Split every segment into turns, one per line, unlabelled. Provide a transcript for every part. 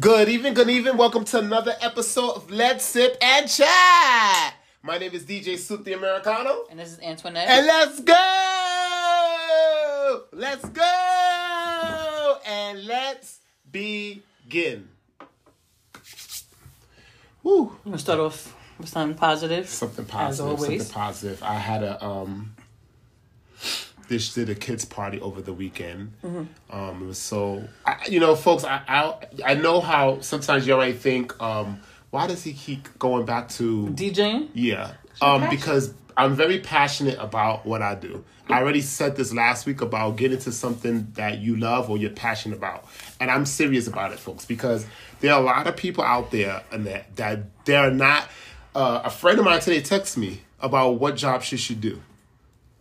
Good evening, good evening. Welcome to another episode of Let's Sip and Chat. My name is DJ Soup the Americano.
And this is Antoinette.
And let's go! Let's go! And let's begin. Woo.
I'm gonna start off with something positive.
Something positive.
As always.
Something positive. I had a um this did a kids party over the weekend.
Mm-hmm.
Um, it was so, I, you know, folks. I, I I know how sometimes you might think, um, why does he keep going back to
DJing?
Yeah, um, because I'm very passionate about what I do. I already said this last week about getting to something that you love or you're passionate about, and I'm serious about it, folks, because there are a lot of people out there and that that they're not. Uh, a friend of mine today texted me about what job she should do,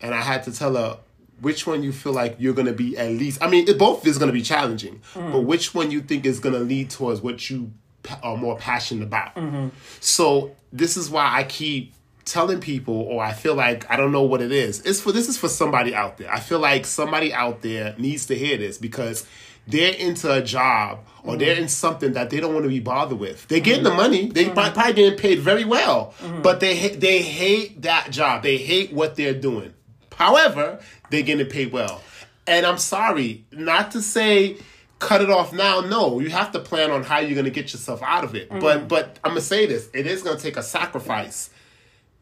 and I had to tell her which one you feel like you're gonna be at least. I mean, it, both is gonna be challenging, mm-hmm. but which one you think is gonna lead towards what you are more passionate about. Mm-hmm. So this is why I keep telling people, or I feel like I don't know what it is. It's for this is for somebody out there. I feel like somebody out there needs to hear this because they're into a job or mm-hmm. they're in something that they don't want to be bothered with. They're getting the money. They prob- probably getting paid very well, but they ha- they hate that job. They hate what they're doing. However, they're getting paid well. And I'm sorry, not to say cut it off now. No, you have to plan on how you're going to get yourself out of it. But but I'm going to say this, it is going to take a sacrifice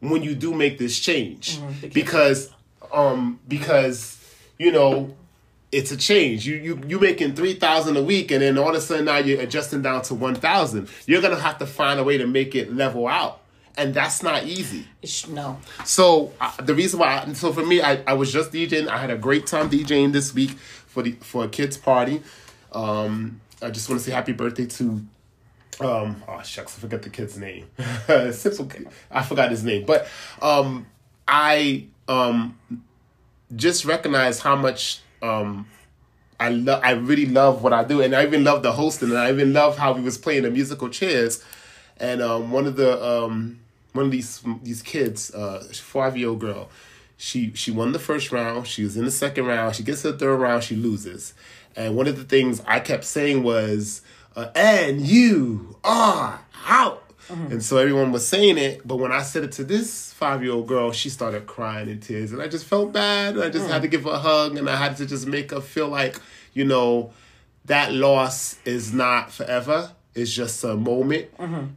when you do make this change because um because you know it's a change. You you you making three thousand a week, and then all of a sudden now you're adjusting down to one thousand. You're gonna have to find a way to make it level out, and that's not easy.
No.
So uh, the reason why, so for me, I, I was just DJing. I had a great time DJing this week for the for a kids party. Um, I just want to say happy birthday to. Um, oh shucks, I forget the kid's name. Simple, I forgot his name, but um, I um just recognize how much um I love. I really love what I do, and I even love the hosting, and I even love how we was playing the musical chairs. And um, one of the um, one of these these kids, uh, five year old girl, she she won the first round. She was in the second round. She gets to the third round. She loses. And one of the things I kept saying was, uh, "And you are out." And so everyone was saying it, but when I said it to this five year old girl, she started crying in tears, and I just felt bad. And I just had to give her a hug, and I had to just make her feel like, you know, that loss is not forever. It's just a moment,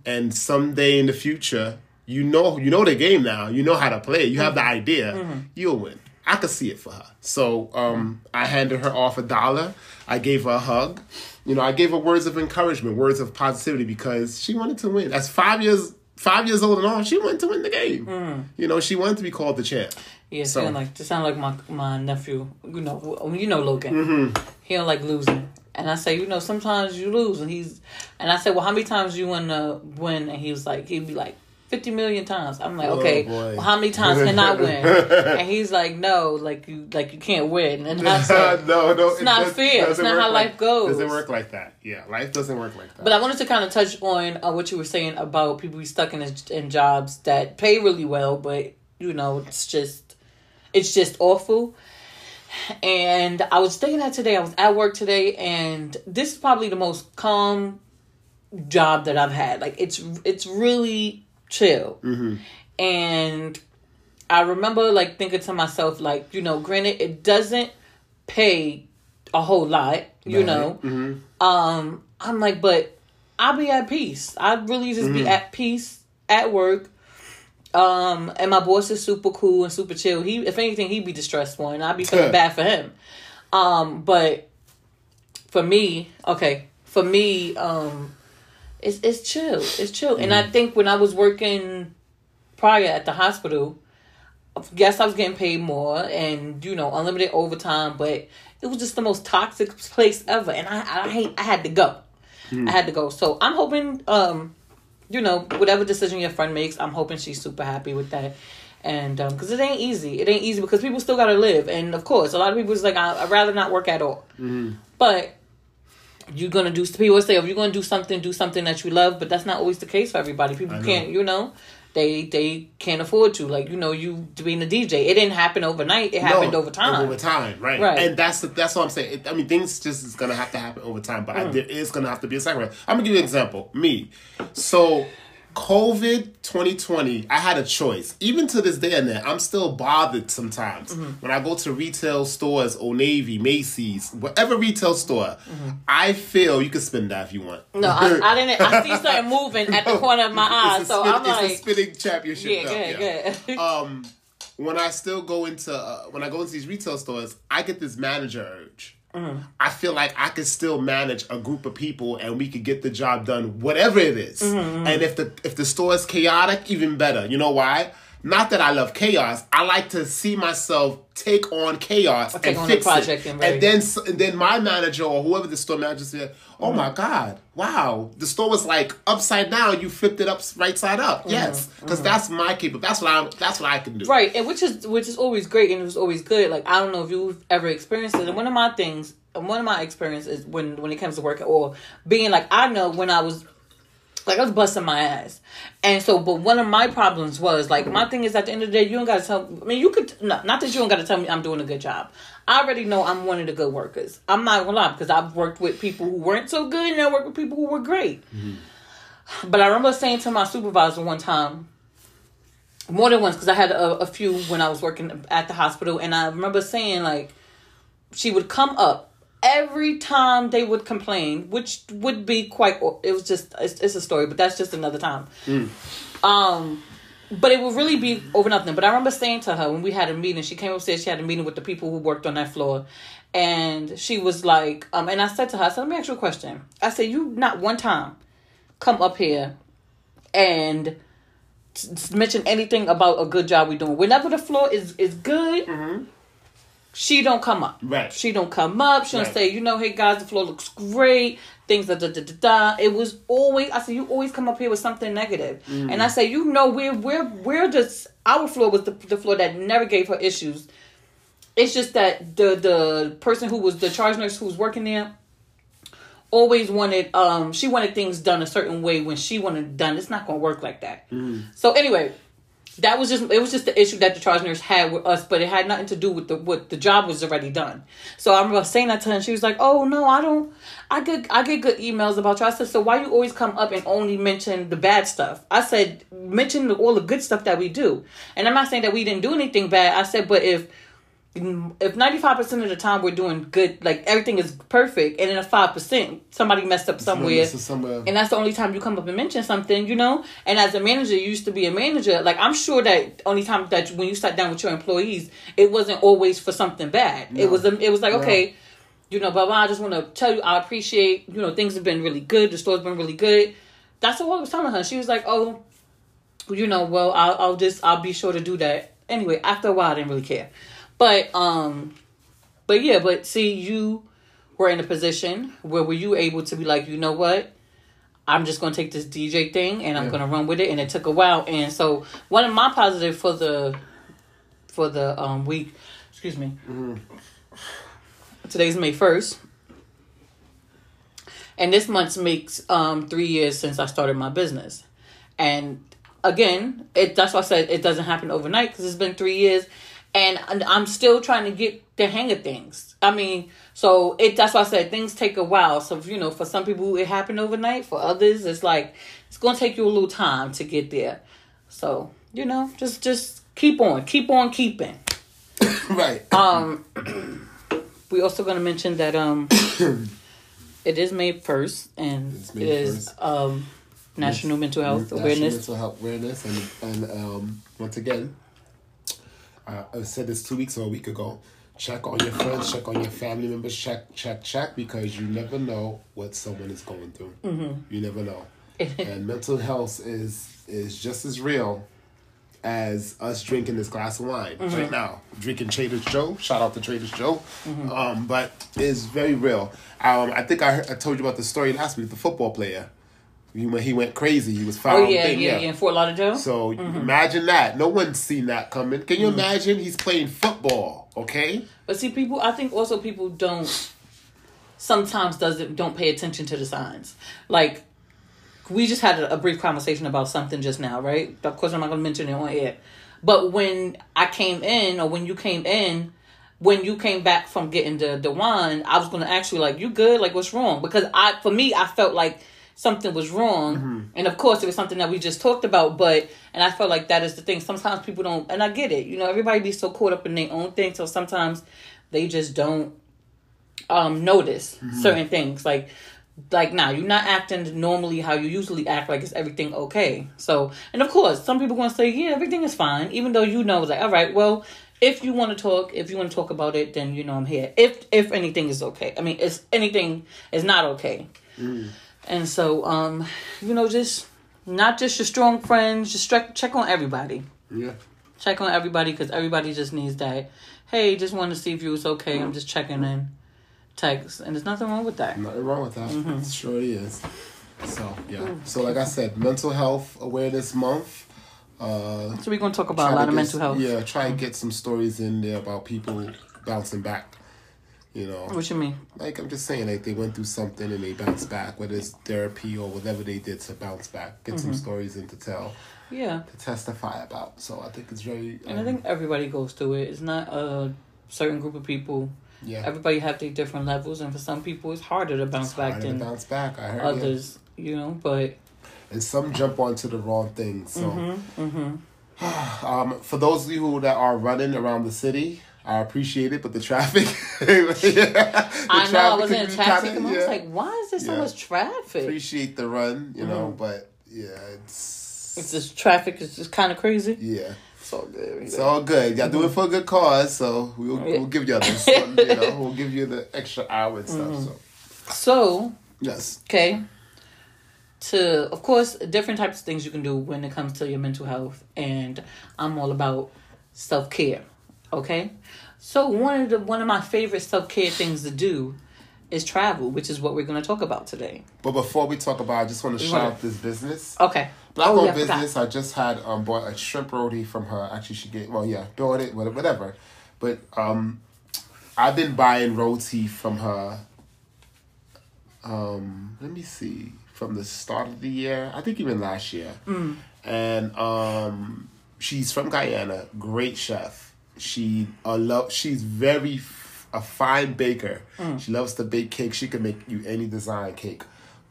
and someday in the future, you know, you know the game now. You know how to play. You have the idea. You'll win. I could see it for her. So um, I handed her off a dollar. I gave her a hug. You know, I gave her words of encouragement, words of positivity because she wanted to win. As five years, five years old and all, she wanted to win the game. You know, she wanted to be called the champ.
Yeah,
So-
so, like to sound like my my nephew. You know, you know Logan.
Mm-hmm.
He don't like losing, and I say, you know, sometimes you lose, and he's, and I say, well, how many times you want to win? And he was like, he'd be like. 50 million times. I'm like,
Oh,
okay, well, how many times can I win? and he's like, no, like you like you can't win. And I said,
no, no,
it's not fair. It's
work
how
like-
life goes.
Doesn't work like that. Yeah, life doesn't work like that.
But I wanted to kind of touch on uh, what you were saying about people be stuck in in jobs that pay really well, but you know it's just it's just awful. And I was thinking that today. I was at work today, and this is probably the most calm job that I've had. Like it's it's really chill, and I remember like thinking to myself, like you know, granted, it doesn't pay a whole lot, you
Right.
know.
Mhm.
Um, I'm like, but I'll be at peace. I'd really just
Mm-hmm.
be at peace at work. Um, and my boss is super cool and super chill. He, if anything, he'd be the stressed one. I'd be feeling bad for him. Um, but for me, okay, for me, um, it's it's chill. It's chill. And
Mm-hmm.
I think when I was working prior at the hospital, yes, I was getting paid more and you know unlimited overtime, but it was just the most toxic place ever, and I I hate I had to go. I had to go. So I'm hoping, um, you know, whatever decision your friend makes, I'm hoping she's super happy with that. And um, because it ain't easy, it ain't easy because people still gotta live, and of course, a lot of people is like, I, I'd rather not work at all. But you're gonna do. People say, if you're gonna do something, do something that you love. But that's not always the case for everybody. People can't, you know, they they can't afford to. Like you know, you being a DJ, it didn't happen overnight. It happened over time.
Over time, right?
Right.
And that's the, that's what I'm saying. It- I mean, things just is gonna have to happen over time, but
Mm.
I, there is gonna have to be a sacrifice. I'm gonna give you an example. Me, so COVID 2020, I had a choice. Even to this day and there, I'm still bothered sometimes
Mm-hmm.
when I go to retail stores, Old Navy, Macy's, whatever retail store. I feel you can spin that if you want.
Mm-hmm. No, I, I didn't. I see something moving at the corner of my eye, so
spin-
I'm
it's a spinning championship.
yeah,
belt,
good,
yeah.
good.
um, when I still go into uh, when I go into these retail stores, I get this manager urge.
Mm-hmm.
I feel like I could still manage a group of people and we could get the job done, whatever it is.
Mm-hmm,
And if the if the store is chaotic, even better. You know why? Not that I love chaos. I like to see myself take on chaos
take
and
on
fix
project
it.
and
And, then and then my manager or whoever the store manager said, "Oh
Mm-hmm.
my god, wow, the store was like upside down. You flipped it up right side up." Yes, because that's my capable. That's what I. That's what I can do.
Mm-hmm. Right, and which is which is always great and it was always good. Like I don't know if you've ever experienced it. And one of my things, one of my experiences when when it comes to work or being like I know when I was like I was busting my ass, and so but one of my problems was like my thing is at the end of the day you don't gotta tell. I mean you could no, not that you don't gotta tell me I'm doing a good job. I already know I'm one of the good workers. I'm not gonna lie because I've worked with people who weren't so good and I worked with people who were great. Mm-hmm. But I remember saying to my supervisor one time, more than once because I had a, a few when I was working at the hospital, and I remember saying like she would come up every time they would complain, which would be quite. It was just it's, it's a story, but that's just another time. Um, but it would really be over nothing. But I remember saying to her when we had a meeting, she came upstairs. She had a meeting with the people who worked on that floor, and she was like, um, and I said to her, I said, let me ask you a question. I said, you not one time come up here and mention anything about a good job we're doing. Whenever the floor is is good, she don't come up.
Right.
She don't come up. She don't
Right.
say, you know, hey guys, the floor looks great. Things da da da da da. It was always. I said, you always come up here with something negative. And I say, you know, we're we're we're just our floor was the the floor that never gave her issues. It's just that the the person who was the charge nurse who was working there always wanted um she wanted things done a certain way when she wanted done it's not gonna work like that so anyway that was just it was just the issue that the charge nurse had with us but it had nothing to do with the what the job was already done. So i remember saying that to her and she was like oh no i don't i get i get good emails about you i said so why you always come up and only mention the bad stuff? I said mention all the good stuff that we do. And i'm not saying that we didn't do anything bad. I said but if if 95% of the time we're doing good like everything is perfect and then a 5% somebody messed up somewhere
So somewhere.
and that's the only time you come up and mention something you know and as a manager you used to be a manager like i'm sure that only time that when you sat down with your employees it wasn't always for something bad it was a, it was like
No.
okay you know blah blah i just want to tell you i appreciate you know things have been really good the store's been really good that's what i was telling her she was like oh you know, well, I'll, I'll just, I'll be sure to do that. Anyway, after a while, I didn't really care. But, um, but yeah, but see, you were in a position where were you able to be like, you know what? I'm just gonna take this DJ thing and I'm
Yeah.
gonna run with it. And it took a while. And so one of my positive for the for the um week, excuse me. Today's May first. And this month makes um three years since I started my business. And again, it that's why I said it doesn't happen overnight because it's been three years, and I'm still trying to get the hang of things. I mean, so it that's why I said things take a while. So you know, for some people it happened overnight. For others, it's like it's gonna take you a little time to get there. So you know, just just keep on, keep on keeping.
right.
Um, we also gonna mention that um, it is May first, and
It's
it
May
is um National Mental Health
National
Awareness.
mental health awareness, and and um, once again, uh, I said this two weeks or a week ago. Check on your friends, check on your family members, check, check, check, because you never know what someone is going through. Mm-hmm. You never know, and mental health is is just as real as us drinking this glass of wine right now. Drinking Trader Joe. Shout out to Trader Joe. Um, but it's very real. Um, I think I, heard, I told you about the story last week. The football player. He went, he went crazy. He was found.
Oh
found.
yeah, yeah, yeah, in Fort Lauderdale.
So mm-hmm. imagine that. No one's seen that coming. Can you mm. imagine? He's playing football. Okay.
But see, people. I think also people don't sometimes doesn't don't pay attention to the signs. Like we just had a, a brief conversation about something just now, right? Of course, I'm not going to mention it on air. But when I came in, or when you came in, when you came back from getting the the wine, I was going to ask you like, "You good? Like, what's wrong?" Because I, for me, I felt like something was wrong,
Mm-hmm.
and of course, it was something that we just talked about. But and I felt like that is the thing. Sometimes people don't, and I get it. You know, everybody be so caught up in their own thing, so sometimes they just don't um notice
Mm-hmm.
certain things like like now you're not acting normally how you usually act like is everything okay so and of course some people going to say yeah everything is fine even though you know like all right well if you want to talk if you want to talk about it then you know i'm here if if anything is okay i mean if anything is not okay and so um you know just not just your strong friends just check check on everybody
Yeah.
check on everybody because everybody just needs that hey just want to see if you was okay i'm just checking in text and there's nothing wrong with that
Nothing wrong with that.
Mm-hmm.
Sure is. So yeah. So like I said, mental health awareness month. Uh,
so we're going to talk about a lot of
get
mental health
Yeah, try and get some stories in there about people bouncing back. You know,
what you mean
like I'm just saying, like they went through something and they bounced back, whether it's therapy or whatever they did to bounce back, get some
Mm-hmm.
stories in to tell,
yeah
to testify about. So I think it's very.
and i
um,
think everybody goes through it it's not a certain group of people
yeah,
everybody have their different levels and for some people it's harder to bounce back
to
than
bounce back. I heard
others you know but
and some jump onto the wrong thing. So,
mm-hmm.
um, for those of you who that are running around the city, I appreciate it, but the traffic.
i know i was in a taxi and i was
yeah.
like why is there so
Yeah.
much traffic
appreciate the run, you know,
Mm-hmm.
but yeah, it's
it's just traffic is just kind of crazy
yeah,
it's all good
it's all good. Y'all do it for a good cause, so we'll
Mm-hmm. Yeah.
we'll give you this, you know, we'll give you the extra hour and stuff.
Mm-hmm.
So
so
yes,
okay to of course different types of things you can do when it comes to your mental health and i'm all about self-care okay so one of the one of my favorite self-care things to do is travel which is what we're going to talk about today
but before we talk about, I just want to shout out this business.
okay
Black
Oh, yeah, forgot.
business. I just had um bought a shrimp roti from her. Actually, she gave well, yeah, bought it, whatever, whatever. But um, I've been buying roti from her. Um, let me see, from the start of the year. I think even last year,
Mm.
and um, she's from Guyana. Great chef. She a love. She's very f- a fine baker.
Mm.
She loves to bake cake. She can make you any design cake,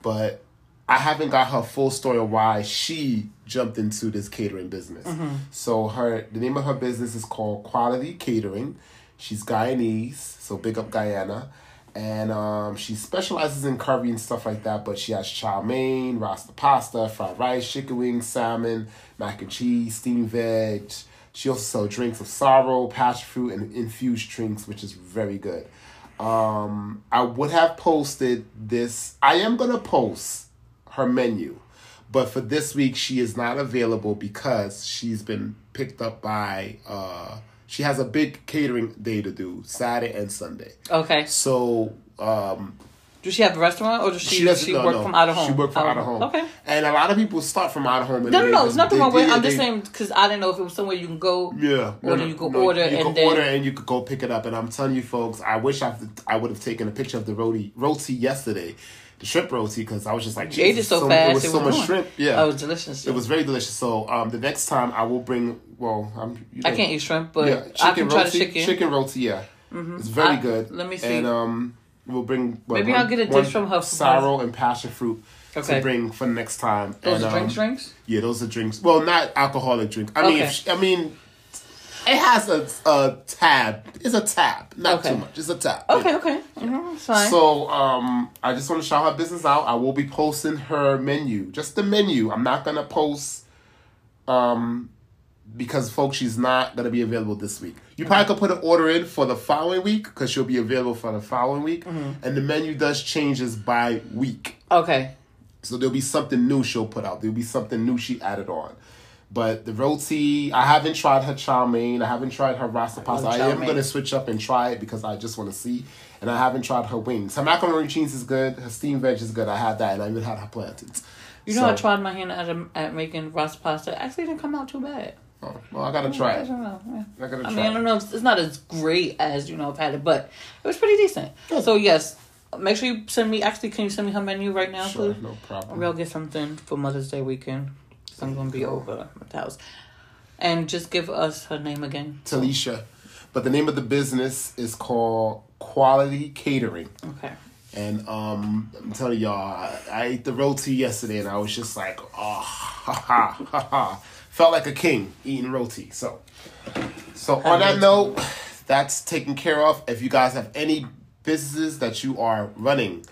but I haven't got her full story of why she jumped into this catering business. So her the name of her business is called Quality Catering. She's Guyanese, so big up Guyana. And um, she specializes in curry and stuff like that, but she has chow mein, rasta pasta, fried rice, chicken wings, salmon, mac and cheese, steamed veg. She also sells drinks of sorrel, passion fruit, and infused drinks, which is very good. Um, I would have posted this. I am gonna post her menu, but for this week she is not available because she's been picked up by. Uh, she has a big catering day to do Saturday and Sunday.
okay
So um,
does she have a restaurant or does she
she
she,
doesn't no,
work
no.
from out of home
She work from out of home.
okay
And a lot of people start from out of home. And
no, no, no. There's nothing wrong with. I'm just saying because I didn't know if it was somewhere you can go.
Yeah,
Or you could order
you
and then-
order and you could go pick it up. And I'm telling you, folks, I wish I I would have taken a picture of the roti roti yesterday, the shrimp roti, because I was just like,
You ate it
Jesus,
so fast.
It was so much
ruined.
shrimp. Yeah,
Oh, it was delicious.
it was very delicious. So um, the next time I will bring. Well, I'm. You
I can't eat shrimp, but
yeah,
I can try the chicken.
Chicken roti, yeah, it's very
I-
good.
let me see.
And um, we'll bring. Well,
Maybe
one-
I'll get a dish from her for-
Sorrel and passion fruit.
Okay.
To bring for next time.
Those
and,
are drinks,
um,
drinks.
yeah, those are drinks. Well, not alcoholic drink. I mean,
Okay.
she- I mean, it has a, a tab. It's a tab, not
Okay.
too much. It's a tab.
Okay, okay, mm-hmm.
So, um, I just want to shout her business out. I will be posting her menu, just the menu. I'm not gonna post, um, because folks, she's not gonna be available this week. You probably could put an order in for the following week because she'll be available for the following week,
Mm-hmm.
and the menu does changes by week.
okay,
So there'll be something new she'll put out. There'll be something new she added on. But the roti, I haven't tried her chow mein. I haven't tried her rasta pasta. I
chow
am going to switch up and try it because I just want to see. And I haven't tried her wings. Her macaroni and cheese is good. Her steamed veg is good. I had that, and I even had her plantains.
you know I tried my hand at at making rasta pasta. It actually didn't come out too bad.
Oh, well, I gotta try
I
it.
don't know. yeah.
I gotta
I mean, I don't know. It's not as great as you know I've had it, but it was pretty decent.
Good.
So yes, make sure you send me. Actually, can you send me her menu right now,
Sure,
please?
no problem.
We'll get something for Mother's Day weekend. So I'm gonna be over at the house, and just give us her name again.
Talisha. But the name of the business is called Quality Catering.
Okay.
And um, I'm telling y'all, I, I ate the roti yesterday and I was just like, oh, ha ha, ha ha. Felt like a king eating roti. So, so on that note, that's taken care of. If you guys have any businesses that you are running,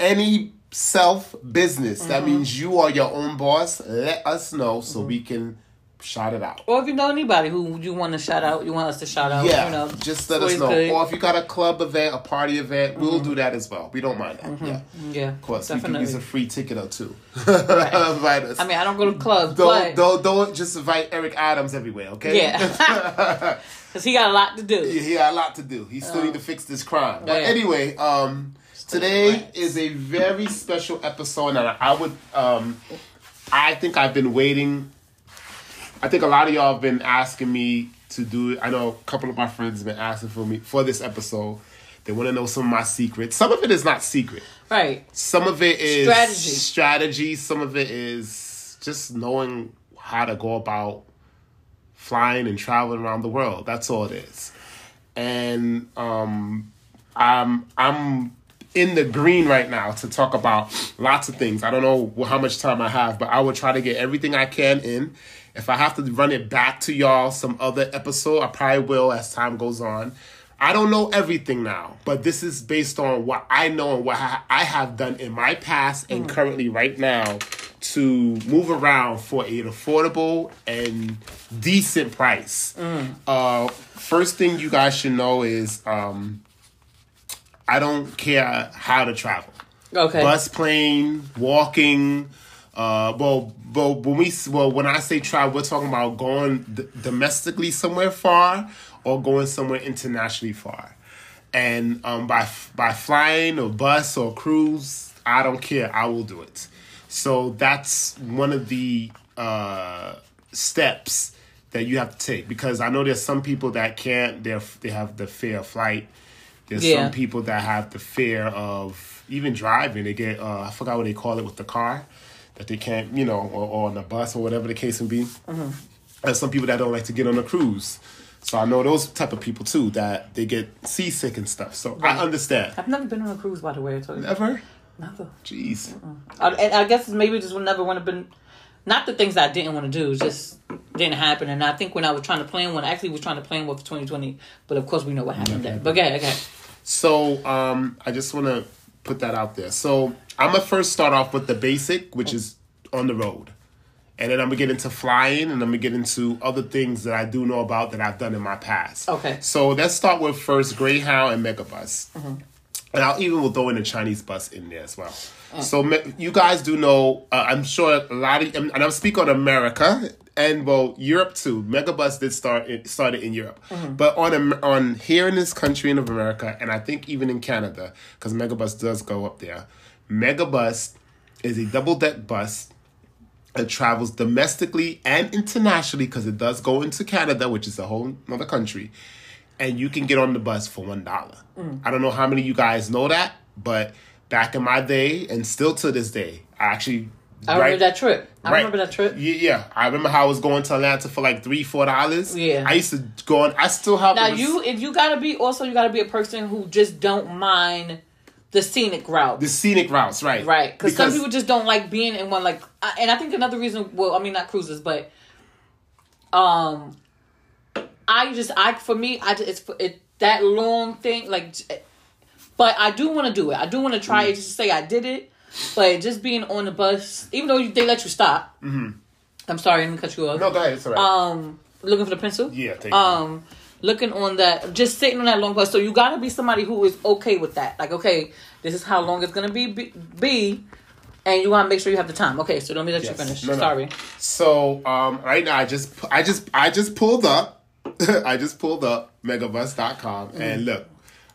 any self business, that mm-hmm. means you are your own boss, let us know so we can shout it out.
Or if you know anybody who you want to shout out, you want us to shout out.
Yeah,
You know,
just let us know.
good.
Or if you got a club event, a party event, we'll do that as well. We don't mind that. Yeah.
Yeah.
Of course,
definitely.
we can use a free ticket or two. invite us.
I mean, I don't go to clubs,
don't,
but
don't don't just invite Eric Adams everywhere, okay?
yeah, because he got a lot to do.
Yeah, he got a lot to do. He still need to fix this crime. But
Yeah.
anyway, um, today is a very special episode, and I would, um, I think I've been waiting. I think a lot of y'all have been asking me to do it. I know a couple of my friends have been asking for me for this episode. They want to know some of my secrets. Some of it is not secret.
Right.
Some of it is
Strategy.
strategy. Some of it is just knowing how to go about flying and traveling around the world. That's all it is. And um, I'm I'm in the green right now to talk about lots of things. I don't know how much time I have, but I will try to get everything I can in. If I have to run it back to y'all some other episode, I probably will as time goes on. I don't know everything now, but this is based on what I know and what I have done in my past and currently right now to move around for an affordable and decent price. Uh, first thing you guys should know is um, I don't care how to travel
Okay.
bus, plane, walking. Uh, well, well, when we well, when I say travel, we're talking about going d- domestically somewhere far or going somewhere internationally far. And um, by by flying or bus or cruise, I don't care. I will do it. So that's one of the uh, steps that you have to take because I know there's some people that can't. They they have the fear of flight. There's
Yeah.
some people that have the fear of even driving. They get uh, I forgot what they call it with the car that they can't, you know, or, or on the bus or whatever the case may be. And some people that don't like to get on a cruise. So I know those type of people too that they get seasick and stuff. So I understand.
I've never been on a cruise, by the way. I told you.
Never.
Never.
Jeez.
I, and I guess maybe just would never want to been. Not the things I didn't want to do, just didn't happen. And I think when I was trying to plan one, I actually was trying to plan one for 2020, but of course we know what happened there. But okay, okay.
So um, I just want to put that out there. So I'm gonna first start off with the basic, which is on the road, and then I'm gonna get into flying, and I'm gonna get into other things that I do know about that I've done in my past.
Okay.
So let's start with first Greyhound and Megabus, and I'll even will throw in a Chinese bus in there as well. So me- you guys do know, uh, I'm sure a lot of, and I'm speaking on America and well Europe too. Megabus did start it started in Europe, mm-hmm. but on on here in this country in America, and I think even in Canada, because Megabus does go up there. Megabus is a double deck bus it travels domestically and internationally because it does go into Canada, which is a whole another country, and you can get on the bus for one dollar. Mm. I don't know how many of you guys know that, but back in my day, and still to this day, I actually
I remember that trip. I
Right.
remember that trip.
Yeah, yeah, I remember how I was going to Atlanta for like three, four dollars.
Yeah.
I used to go on. I still have
Now
rec-
you, if you gotta be, also you gotta be a person who just don't mind the scenic route.
the scenic routes, right?
Right, because some people just don't like being in one. Like, I- and I think another reason. Well, I mean, not cruises, but um, I just I for me, I just, it's it that long thing. Like, but I do want to do it. I do want to try it just to say I did it. But just being on the bus, even though you, they let you stop. Mm-hmm. I'm sorry, let me cut you off.
no, go ahead. It's all right.
Um, looking for the pencil.
yeah, thank you.
Um, looking on that, just sitting on that long bus. So you gotta be somebody who is okay with that. Like, okay, this is how long it's gonna be, be, be and you want to make sure you have the time. Okay, so let me let
Yes.
you finish.
No, no.
Sorry.
So um, right now, I just I just I just pulled up. I just pulled up megabus.com
Mm-hmm.
and look,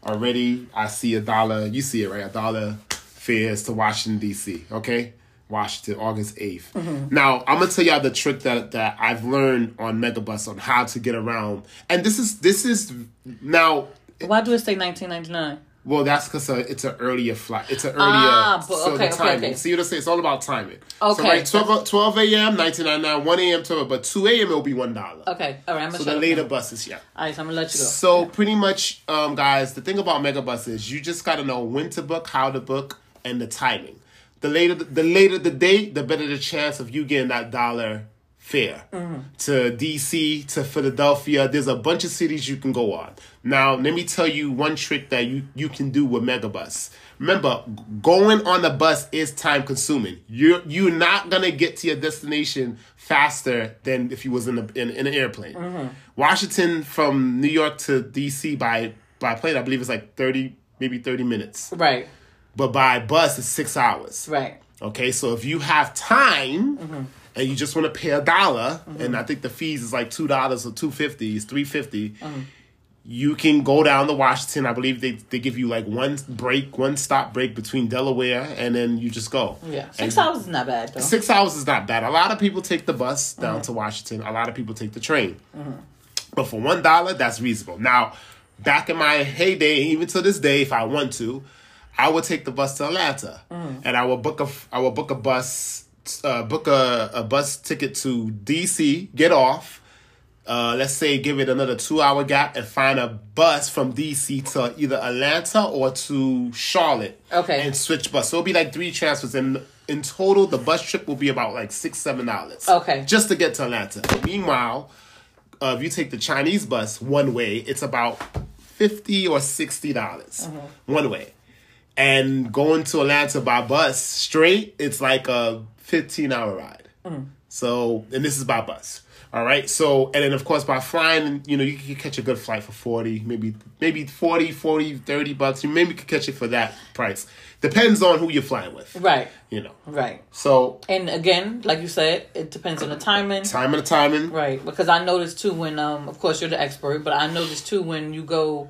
already I see a dollar. You see it right? A dollar fares to Washington D.C. Okay, Washington, August 8th
Mm-hmm.
Now I'm gonna tell y'all the trick that that I've learned on Megabus on how to get around. And this is this is now
Why do it say 1999?
Well, that's because uh, it's an earlier flight. It's an earlier.
Ah, but-
so
okay,
the timing.
okay.
See what I say? It's all about timing. So
Okay.
right, 12, 12 a.m., 1999, 1 a.m., 12, but 2 a.m. it'll be $1.
Okay, all right. I'm
So the later
now.
buses, yeah.
All right, so I'm gonna let you go.
So pretty much, um, guys, the thing about megabus is you just gotta know when to book, how to book, and the timing. The later the later the date, the better the chance of you getting that dollar fare mm-hmm. to DC to Philadelphia. There's a bunch of cities you can go on. Now, let me tell you one trick that you you can do with megabus. Remember, going on the bus is time consuming. You're you're not gonna get to your destination faster than if you was in a, in, in an airplane. Mm-hmm. Washington from New York to DC by by plane, I believe it's like thirty, maybe thirty minutes.
Right,
But by bus, it's six hours.
right.
Okay, so if you have time mm-hmm. and you just want to pay a dollar, mm-hmm. and I think the fees is like two dollars or two fifty, it's three mm-hmm. You can go down to Washington. I believe they, they give you like one break, one stop break between Delaware, and then you just go.
Yeah, six
And
hours is not bad though.
Six hours is not bad. A lot of people take the bus down to Washington. A lot of people take the train. But for one dollar, that's reasonable. Now, back in my heyday, even to this day, if I want to, I would take the bus to Atlanta, and I would book a I would book a bus, uh, book a, a bus ticket to DC, get off. Uh, let's say give it another two hour gap and find a bus from DC to either Atlanta or to Charlotte.
Okay.
And switch bus. So it'll be like three transfers and in total the bus trip will be about like six, seven dollars.
Okay.
Just to get to Atlanta. Meanwhile, uh, if you take the Chinese bus one way, it's about fifty or sixty dollars one way. And going to Atlanta by bus straight, it's like a fifteen hour ride. So, and this is by bus. All right. So, and then of course by flying, you know, you can catch a good flight for 40, maybe maybe 40, 40, 30 bucks. You maybe could catch it for that price. Depends on who you're flying with.
Right,
You know.
right.
So,
And again, like you said, it depends on the timing.
time and the timing.
Right, because I noticed too when, um, of course you're the expert, but I noticed too when you go,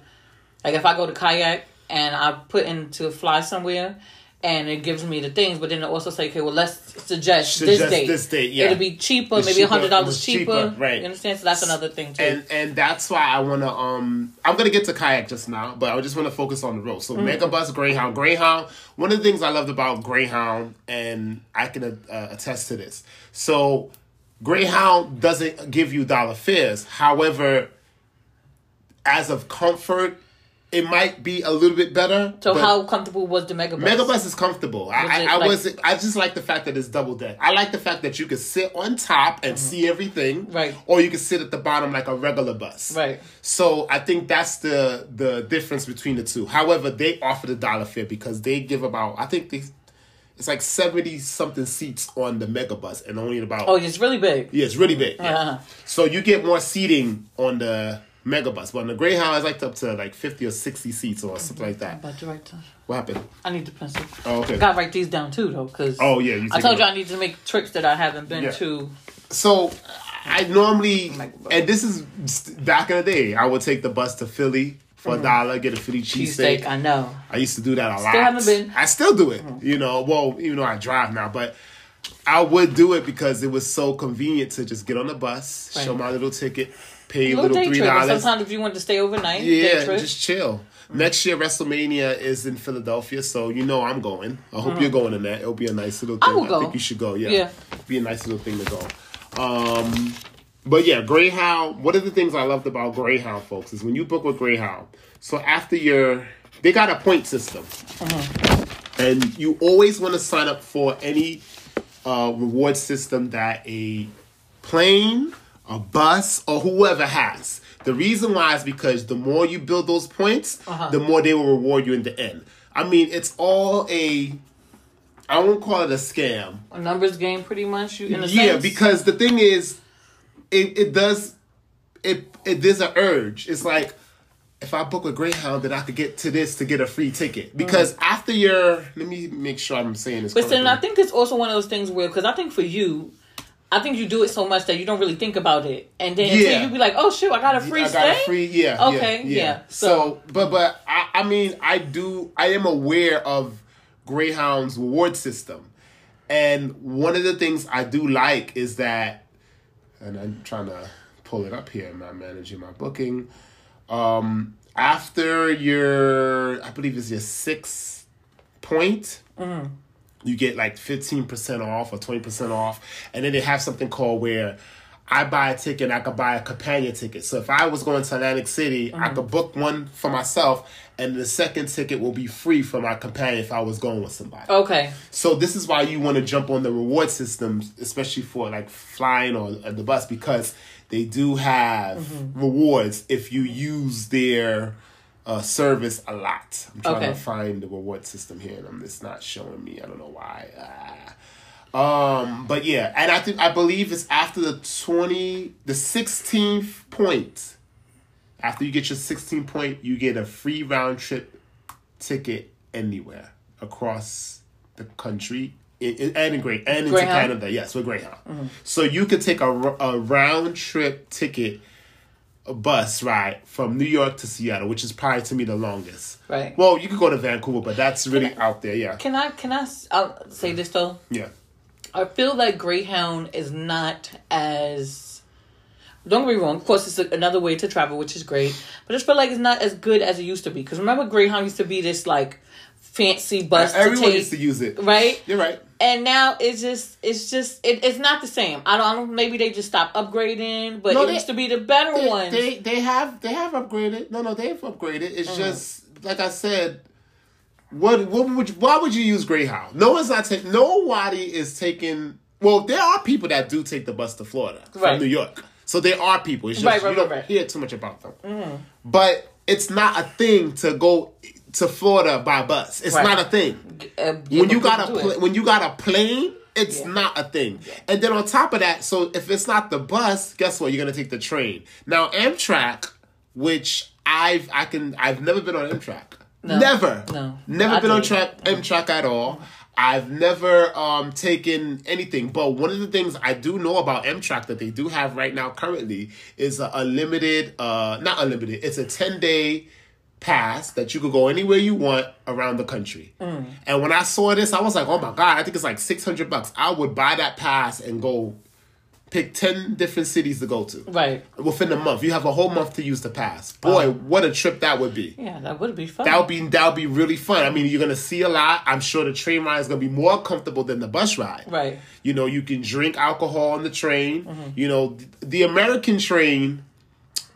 like if I go to kayak and I put in to fly somewhere, and it gives me the things, but then it also say, okay, well let's suggest,
Suggest
this date.
this date, yeah.
It'll be cheaper,
It's
maybe a hundred dollars cheaper.
cheaper, right.
You understand? So that's another thing too.
and and that's why I want to um I'm gonna get to kayak just now, but I just want to focus on the road. So
Mm.
Megabus, Greyhound, Greyhound. One of the things I loved about Greyhound, and I can uh, attest to this. So Greyhound doesn't give you dollar fares. However, as of comfort, it might be a little bit better.
so how comfortable was the megabus?
Megabus is comfortable. I,
Was
I, I
like-
was I just like the fact that it's double deck. I like the fact that you can sit on top and see everything,
Mm-hmm. Right.
Or you can sit at the bottom like a regular bus,
Right.
So I think that's the the difference between the two. However, they offer the dollar fare because they give about I think they it's like seventy something seats on the Megabus and only about
Oh, it's really big.
yeah, it's really big. Yeah.
Uh-huh.
So you get more seating on the Megabus, but on the Greyhound, it's like up to like fifty or sixty seats or something like that.
About to write down.
What happened?
I need the pencil.
Oh, okay.
I gotta write these down too, though, because
Oh yeah, you
I told you. I need to make trips that I haven't been
Yeah.
to.
So I normally, and this is back in the day, I would take the bus to Philly for a mm. dollar, get a Philly
Cheesesteak,
cheesesteak.
I know.
I used to do that a lot.
Still haven't been.
I still do it. Mm. You know, well, even though I drive now, but I would do it because it was so convenient to just get on the bus, show my little ticket, pay a
little
little three dollars.
Sometimes if you want to stay overnight, day
Yeah,
trip.
just chill. Next year, WrestleMania is in Philadelphia, so you know I'm going. I hope you're going in that. It'll be a nice little thing.
I will go.
think you should go. Yeah,
Yeah.
be a nice little thing to go. Um, but yeah, Greyhound. One of the things I loved about Greyhound, folks, is when you book with Greyhound. So after your, they got a point system, and you always want to sign up for any uh, reward system that a plane, a bus, or whoever has. The reason why is because the more you build those points,
Uh-huh.
the more they will reward you in the end. I mean, it's all a. I won't call it a scam.
a numbers game, pretty much. You in a
Yeah,
sense.
because the thing is, it it does, it it there's an urge. It's like if I book a Greyhound, then I could get to this to get a free ticket. Because after your, let me make sure I'm saying this.
Mm. But then I think it's also one of those things where, because I think for you, I think you do it so much that you don't really think about it, and then
Yeah.
you be like, "Oh shoot, I got a free
I
stay."
got a free, yeah.
Okay, yeah.
So,
So-
but but I, I mean, I do. I am aware of Greyhound's reward system, and one of the things I do like is that, and I'm trying to pull it up here. I'm not managing my booking. Um, after your, I believe it's your sixth point, you get like 15% off or 20% off. And then they have something called where I buy a ticket, I could buy a companion ticket. So if I was going to Atlantic City, I could book one for myself, and the second ticket will be free for my companion if I was going with somebody.
Okay.
So this is why you want to jump on the reward systems, especially for like flying or uh, the bus, because they do have rewards if you use their uh, service a lot. I'm trying
Okay.
to find the reward system here, and I'm, it's not showing me. I don't know why. Ah. Um, but yeah, and I think I believe it's after the twenty, the sixteenth point. After you get your 16 point, you get a free round trip ticket anywhere across the country in, in, and in Great and into Canada. Yes, with Greyhound. So you could take a, a round trip ticket, a bus ride from New York to Seattle, which is probably to me the longest.
Right.
Well, you could go to Vancouver, but that's really out there. Yeah.
Can I can I I'll say this though?
Yeah.
I feel like Greyhound is not as. Don't get me wrong. Of course, it's a, another way to travel, which is great. But I just feel like it's not as good as it used to be. Because remember, Greyhound used to be this like fancy bus to
Everyone
take,
used to use it.
right?
You're right.
And now it's just it's just it, it's not the same. I don't, I don't maybe they just stopped upgrading, but
No,
it
they-
used to be the better
They,
ones.
they they have they have upgraded. No, no, they've upgraded. It's
Mm.
just like I said. What what would you, why would you use Greyhound? No one's not taking. Nobody is taking. Well, there are people that do take the bus to Florida from
Right.
New York. So there are people. It's just
Right, right,
you don't hear too much about them. But it's not a thing to go to Florida by bus. It's
Right.
not a thing
Uh,
when you got a
it.
when you got a plane, it's
Yeah.
not a thing. And then on top of that, so if it's not the bus, guess what? You're gonna take the train. Now Amtrak, which I've I can I've never been on Amtrak.
No.
Never.
No.
Never
I
been on track Amtrak at all. I've never um taken anything, but one of the things I do know about Amtrak that they do have right now currently is a, a limited, uh, not unlimited. It's a ten day pass that you could go anywhere you want around the country.
Mm.
And when I saw this, I was like, oh my god! I think it's like six hundred bucks. I would buy that pass and go pick ten different cities to go to
right.
within a month. You have a whole month to use the pass. Boy, what a trip that would be.
Yeah, that would be fun.
That would be that would be really fun. I mean, you're gonna see a lot. I'm sure the train ride is gonna be more comfortable than the bus ride.
Right.
You know, you can drink alcohol on the train.
Mm-hmm.
You know, the American train,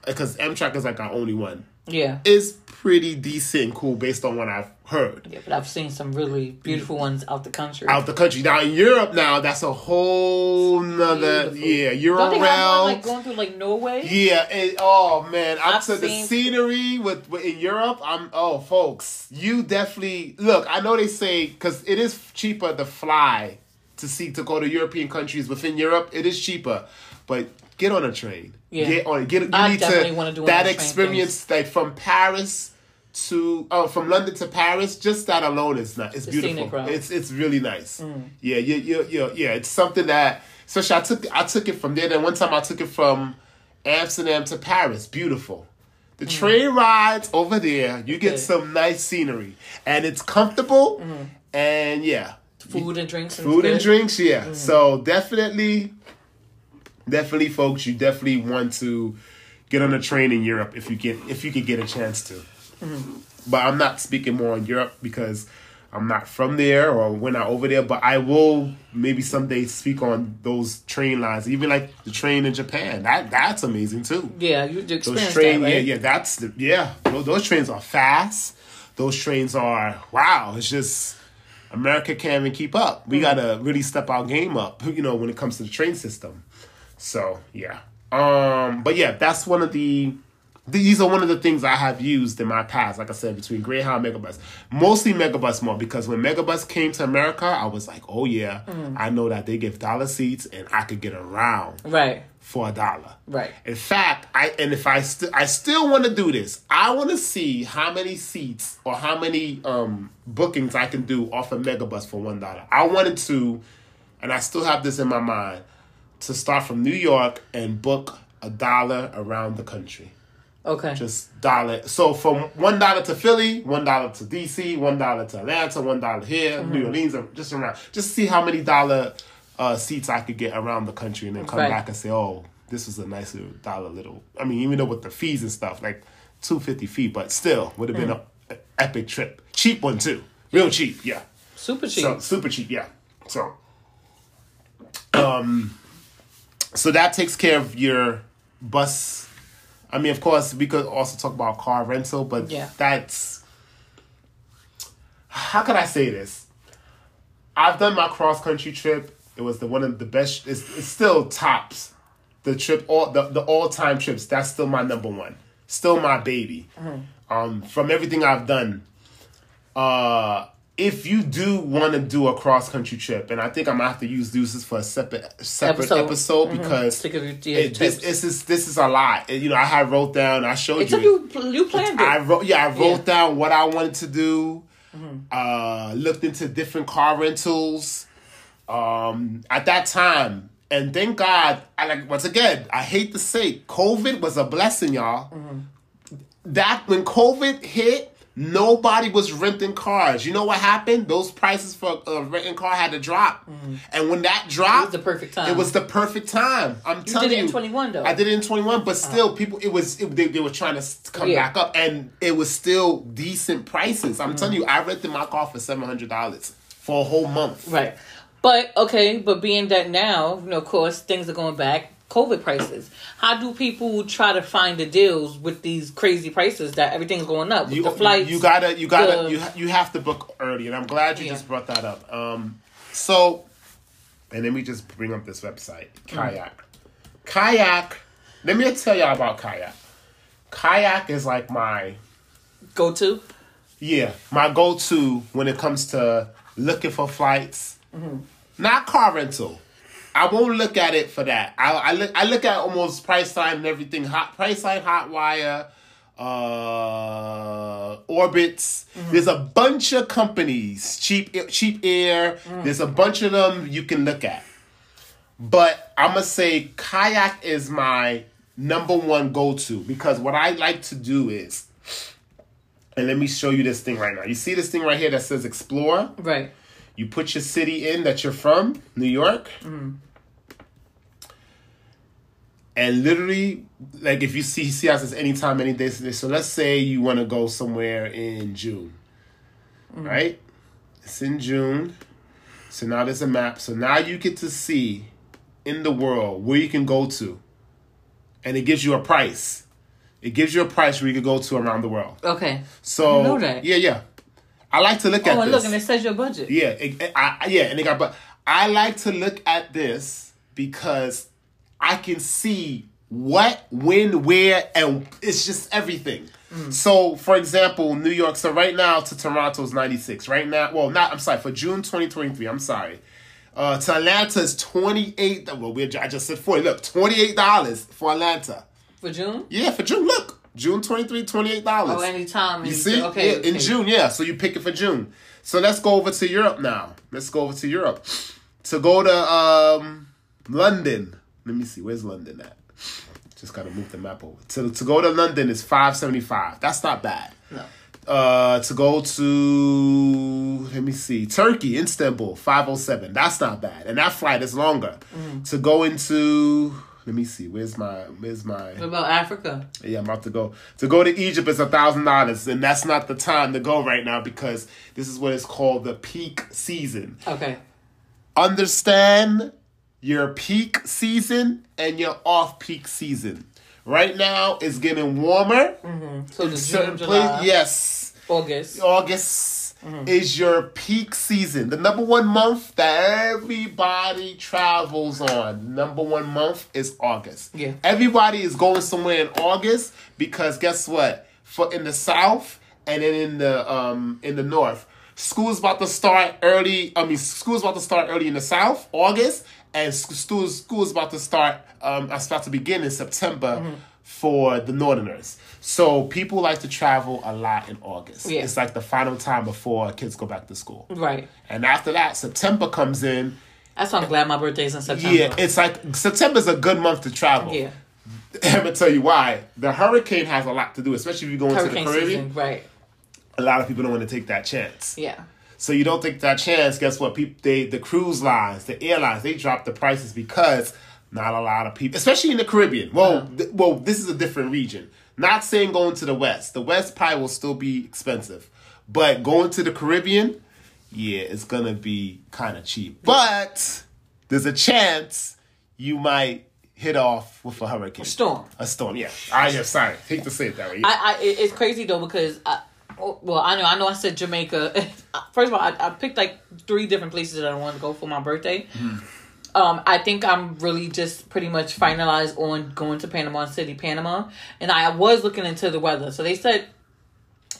because Amtrak is like our only one,
yeah.
is pretty decent and cool based on what I've heard.
Yeah, but I've seen some really beautiful ones out the country.
Out the country now in Europe now, that's a whole nother yeah.
Don't they have one like going through like Norway?
Yeah, it, oh man,
I've
to the scenery with, with in Europe. I'm oh, folks, you definitely look. I know they say because it is cheaper to fly to see to go to European countries within Europe. It is cheaper, but get on a train.
Yeah.
Get on. Get. You
I
need
definitely
to
wanna do
that experience like from Paris to oh from London to Paris. Just that alone is not. It's
The
beautiful.
Mm.
It's it's really nice. Yeah, yeah, yeah, yeah, yeah. It's something that. Especially, I took I took it from there. Then one time I took it from Amsterdam to Paris. Beautiful. The train rides over there. You get
Mm. Good.
some nice scenery, and it's comfortable. And yeah,
Food and drinks.
Food and drinks. Yeah. So definitely, definitely, folks, you definitely want to get on a train in Europe if you get if you could get a chance to. Mm-hmm. But I'm not speaking more on Europe because I'm not from there or we're not over there. But I will maybe someday speak on those train lines, even like the train in Japan. That that's amazing too.
Yeah, you did
Those
experience
train,
that, right?
yeah, yeah, that's the yeah. Those, those trains are fast. Those trains are wow. It's just America can't even keep up. We mm-hmm. gotta really step our game up. You know, when it comes to the train system. So yeah, um, but yeah, that's one of the. These are one of the things I have used in my past, like I said, between Greyhound and Megabus. Mostly Megabus more because when Megabus came to America, I was like, oh yeah,
Hmm.
I know that they give dollar seats and I could get around
Right.
for a dollar.
Right.
In fact, I and if I still I still want to do this. I want to see how many seats or how many um bookings I can do off of Megabus for one dollar. I wanted to, and I still have this in my mind, to start from New York and book a dollar around the country.
Okay.
Just dollar. So from one dollar to Philly, one dollar to DC, one dollar to Atlanta, one dollar here,
Mm-hmm.
New Orleans, just around. Just see how many dollar uh, seats I could get around the country, and then come
Right.
back and say, "Oh, this was a nice little dollar little." I mean, even though with the fees and stuff, like two fifty feet, but still would have been a an epic trip. Cheap one too, real cheap. Yeah,
Super cheap.
so super cheap. Yeah, so um, so that takes care of your bus. I mean, of course, we could also talk about car rental, but
Yeah.
that's how can I say this? I've done my cross country trip. It was the one of the best. It's, it's still tops the trip all the, the all time trips. That's still my number one. Still my baby. Um, from everything I've done. Uh, if you do want to do a cross country trip, and I think I'm gonna have to use this for a separate separate
Episode.
episode, because
To give
it, this, this is this is a lot. You know, I had wrote down. I showed
It
you.
you. You planned it.
I wrote, yeah, I wrote
Yeah.
down what I wanted to do.
Mm-hmm.
Uh, looked into different car rentals. Um, at that time, and thank God, I like once again, I hate to say, COVID was a blessing, y'all.
Mm-hmm.
That when COVID hit, nobody was renting cars. You know what happened? Those prices for a renting car had to drop, and when that dropped,
Mm-hmm. the perfect time.
It was the perfect time. I'm
You
telling
did
you.
it in 21 though.
I did it in 21, but still, people, it was, it, they, they were trying to come
Yeah.
back up, and it was still decent prices.
Mm-hmm.
I'm telling you, I rented my car for $700 for a whole month.
Right. But okay, but being that now, you know, of course, things are going back. COVID prices. How do people try to find the deals with these crazy prices that everything's going up?
You,
the flights.
you gotta, you gotta,
the-
you, ha- you have to book early, and I'm glad you
Yeah.
just brought that up. Um, so, and let me just bring up this website, Kayak. Kayak, let me tell y'all about Kayak. Kayak is like my,
go to.
Yeah, my go-to when it comes to looking for flights, not car rental. I won't look at it for that. I, I look I look at almost price Priceline and everything. Hot Priceline, Hotwire, uh, Orbitz. There's a bunch of companies, cheap cheap air. There's a bunch of them you can look at. But I'm gonna say kayak is my number one go-to because what I like to do is and let me show you this thing right now. You see this thing right here that says explore?
Right.
You put your city in that you're from, New York. And literally, like if you see see how it says anytime, any day. So let's say you want to go somewhere in June. Right? It's in June. So now there's a map. So now you get to see in the world where you can go to. And it gives you a price. It gives you a price where you can go to around the world.
Okay.
So
I know that.
yeah, yeah. I like to look at
Oh, look, and it says your budget.
yeah, it, it- I, yeah, and they got. But I like to look at this because I can see what, when, where, and it's just everything.
Mm.
So, for example, New York. So right now to Toronto is ninety six. Right now, well, not. I'm sorry for June twenty twenty three. I'm sorry. Uh, to Atlanta is twenty eight. Well, we I just said forty. Look, twenty eight dollars for Atlanta.
For June?
Yeah, for June. Look, June 23 $28.
Oh, anytime.
You see?
Okay.
Yeah, in
okay.
June, yeah. So you pick it for June. So let's go over to Europe now. Let's go over to Europe. To go to um, London. Let me see. Where's London at? Just gotta move the map over. To to go to London is five seventy five. That's not bad.
No.
Uh, to go to let me see Turkey, Istanbul, five oh seven. That's not bad, and that flight is longer.
Mm-hmm.
To go into let me see. Where's my where's my
What about Africa?
yeah, I'm about to go. To go to Egypt is a thousand dollars, and that's not the time to go right now because this is what is called the peak season.
Okay.
Understand your peak season and your off peak season. Right now, it's getting warmer. Mm-hmm.
So the
Certain
June,
place,
July,
yes.
August.
August
Mm-hmm.
is your peak season. The number one month that everybody travels on. Number one month is August.
Yeah.
Everybody is going somewhere in August because guess what? For in the south and then in the um in the north, school's about to start early. I mean, school's about to start early in the south, August, and sc- school's school's about to start. Um, it's about to begin in September
Mm-hmm.
for the northerners. So people like to travel a lot in August.
Yeah.
It's like the final time before kids go back to school.
Right.
And after that, September comes in.
That's why I'm glad my birthday's in September.
Yeah, it's like September's a good month to travel.
Yeah.
I'm gonna tell you why. The hurricane has a lot to do, especially if you go into the Caribbean.
season. Right.
A lot of people don't want to take that chance.
Yeah.
So you don't take that chance. Guess what? People, they the cruise lines, the airlines, they drop the prices because not a lot of people, especially in the Caribbean. Well,
Uh-huh.
th- well, this is a different region. Not saying going to the West. The West probably will still be expensive. But going to the Caribbean, yeah, it's gonna be kind of cheap. But there's a chance you might hit off with a hurricane.
A storm.
A storm, yeah. Ah, I am sorry. hate to say it that way.
I, I it's crazy though because I, oh, well I know I know I said Jamaica. First of all, I, I picked like three different places that I wanted to go for my birthday. Mm-hmm. Um, I think I'm really just pretty much finalized on going to Panama City, Panama, and I was looking into the weather. So they said,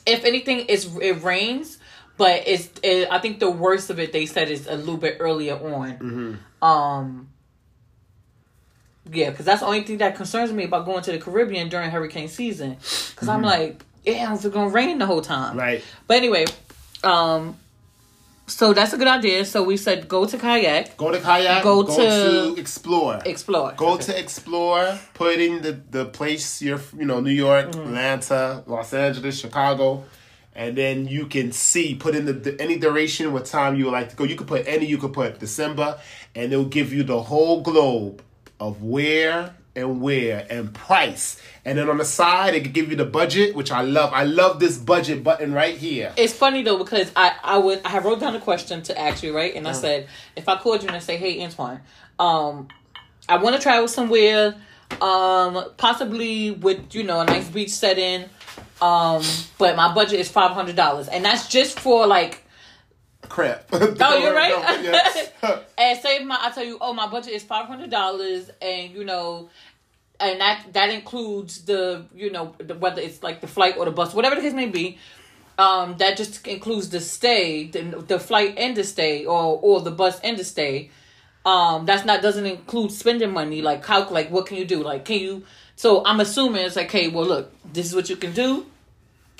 if anything, it's it rains, but it's it, I think the worst of it they said is a little bit earlier on. Um, yeah, because that's the only thing that concerns me about going to the Caribbean during hurricane season. Because I'm like, yeah, it's gonna rain the whole time.
right.
But anyway, um, so that's a good idea. So we said go to kayak,
Go to kayak.
Go
Go,
to-
to, explore.
explore.
Go
Okay.
to explore. Put in the the place you're. You know, New York,
Mm-hmm.
Atlanta, Los Angeles, Chicago, and then you can see. Put in the, the any duration, what time you would like to go. You could put any. You could put December, and it'll give you the whole globe of where and where and price. And then on the side, it could give you the budget, which I love. I love this budget button right here.
It's funny though because I I would I wrote down a question to ask you right, and I said if I called you and I say, hey Antoine, um, I want to travel somewhere, um, possibly with you know a nice beach setting, um, but my budget is five hundred dollars, and that's just for like
Crap.
Oh, you're right.
Yes.
and say my I tell you, oh, my budget is five hundred dollars, and you know, and that that includes the you know the, whether it's like the flight or the bus, whatever the case may be. Um, that just includes the stay, the, the flight and the stay, or or the bus and the stay. Um, that's not doesn't include spending money. Like how like what can you do? Like can you? So I'm assuming it's like, hey well look, this is what you can do.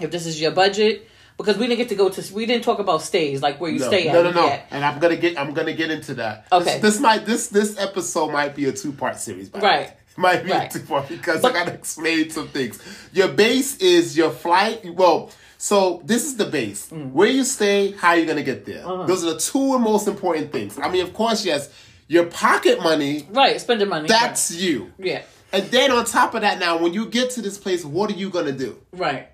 If this is your budget, because we didn't get to go to, we didn't talk about stays like where you
No,
stay at.
no, no, no.
yet.
And I'm gonna get, I'm gonna get into that.
Okay.
This, this might, this, this episode might be a two part series. By
Right.
way. Might be
Right.
a because
But-
I gotta explain some things. Your base is your flight. Well, so this is the base.
Mm.
Where you stay, how you're gonna get there.
Uh-huh.
Those are the two most important things. I mean, of course, yes, your pocket money.
Right, spending money.
That's you.
yeah,
And then on top of that, now when you get to this place, what are you gonna do?
right,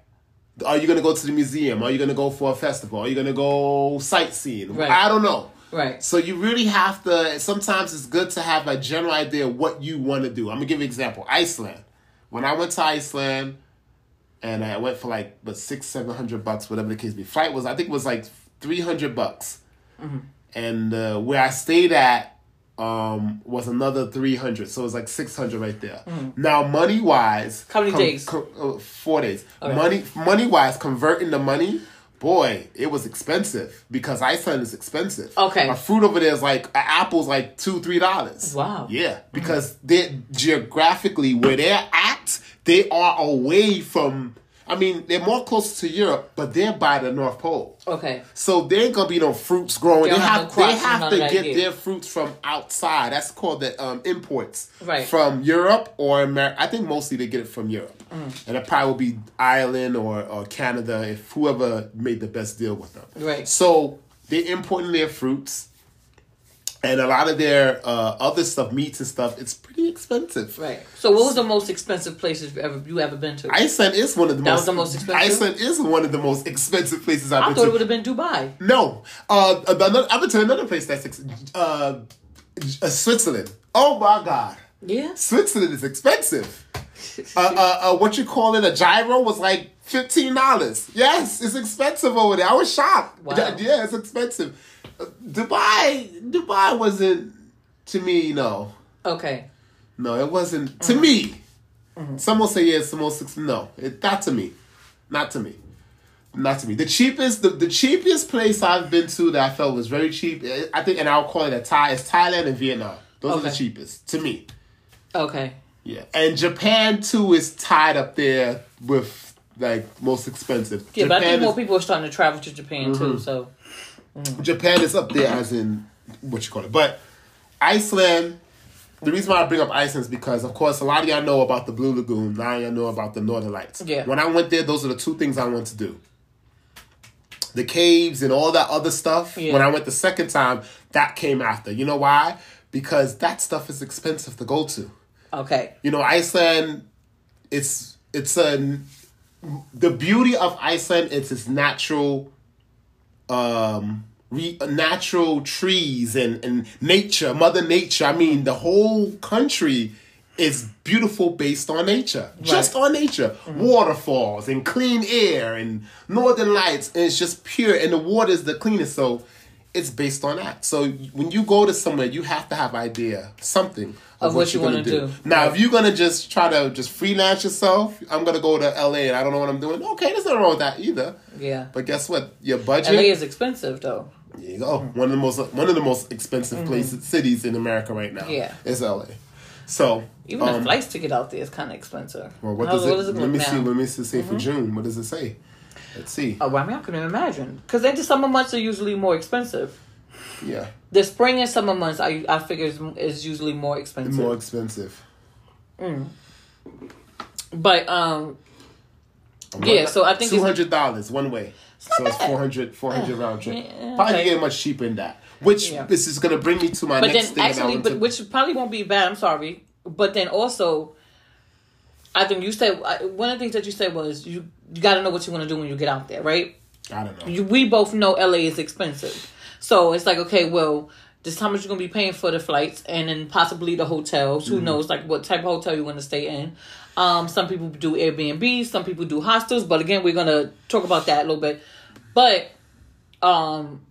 Are you gonna go to the museum? Are you gonna go for a festival? Are you gonna go sightseeing?
Right.
I don't know.
Right.
So you really have to. Sometimes it's good to have a general idea of what you want to do. I'm gonna give you an example. Iceland. When I went to Iceland, and I went for like but six, seven hundred bucks, whatever the case be. Flight was I think it was like three hundred bucks,
Mm-hmm.
and uh, where I stayed at um was another 300 so it was like 600 right there now money wise.
How many days?
uh, four days
Okay.
money money wise converting the money boy it was expensive because iceland is expensive
Okay.
a fruit over there is like an apple's like two three dollars
Wow.
yeah because they're geographically where they're at they are away from i mean they're more close to europe but they're by the north pole
Okay,
so there ain't gonna be no fruits growing.
They have
have,
no crops
they have to get
here.
their fruits from outside. That's called the um, imports
Right.
from Europe or America. I think mostly they get it from Europe,
Mm.
and it probably will be Ireland or, or Canada if whoever made the best deal with them.
Right.
So they're importing their fruits, and a lot of their uh, other stuff, meats and stuff. It's pretty expensive.
right. So, what was the most expensive places you ever you ever been to?
Iceland is one of the
That
most.
was the most expensive?
Iceland is one of the most expensive places I've been
thought
to.
it would have been Dubai.
No, uh, another, I've been to another place that's ex- uh, uh, Switzerland. Oh my god,
Yeah.
Switzerland is expensive. Uh, uh, uh, what you call it? A gyro was like fifteen dollars. Yes, it's expensive over there. I was shocked.
Wow.
Yeah, yeah, it's expensive. Uh, Dubai, Dubai wasn't to me. No,
Okay.
No, it wasn't to mm-hmm. me. Mm-hmm. Some will say yeah, it's the most. ex- No, it, not to me, not to me, not to me. The cheapest, the, the cheapest place I've been to that I felt was very cheap. eh, I think, and I'll call it a Thai. Is Thailand and Vietnam. Those are the cheapest to me.
Okay.
Yeah, and Japan too is tied up there with like most expensive.
Yeah, but I
Japan
think more people are starting to travel to Japan too. Mm-hmm. So,
Japan is up there as in what you call it. But Iceland, the reason why I bring up Iceland is because, of course, a lot of y'all know about the Blue Lagoon. Now y'all know about the Northern Lights.
Yeah.
When I went there, those are the two things I went to do. The caves and all that other stuff.
Yeah.
When I went the second time, that came after. You know why? Because that stuff is expensive to go to.
okay.
You know, Iceland, it's it's a the beauty of Iceland. It's its natural, um, re, natural trees and and nature, Mother Nature. I mean, the whole country is beautiful based on nature, just on nature. Mm. Waterfalls and clean air and northern lights, and it's just pure. And the water is the cleanest, so it's based on that. So when you go to somewhere, you have to have idea something of,
Of what you
you're
wanna
gonna
do.
Now, if you're gonna just try to just freelance yourself, I'm gonna go to LA and I don't know what I'm doing. Okay, there's nothing wrong with that either.
Yeah.
But guess what? Your budget.
LA is expensive though.
There you go. One of the most one of the most expensive places cities in America right now.
Mm-hmm. Yeah.
is LA. So
Even the
um,
flights to get out there is kind of expensive.
Well, what
How-
does it?
does
let me
now?
see. Let me see. Say
Mm-hmm.
for June. What does it say? Let's see.
Oh, well, I mean, I couldn't imagine because the summer months are usually more expensive.
Yeah,
The spring and summer months, I I figure is, is usually more expensive.
more expensive.
But um, Yeah, so I think
two
it's-
hundred dollars one way. So it's
bad.
400, 400 round trip.
Yeah,
Probably
okay.
get much cheaper than that. Which
Yeah.
this is gonna bring me to my
but
next
then
thing.
actually, but
to-
which probably won't be bad. I'm sorry, but then also, I think you said one of the things that you said was you you got to know what you want to do when you get out there, right?
I don't know.
You, we both know LA is expensive, so it's like okay, well. This is how much you're gonna be paying for the flights and then possibly the hotels. Who knows like what type of hotel you want to stay in. Um, some people do Airbnb, some people do hostels, but again, we're gonna talk about that a little bit. But um,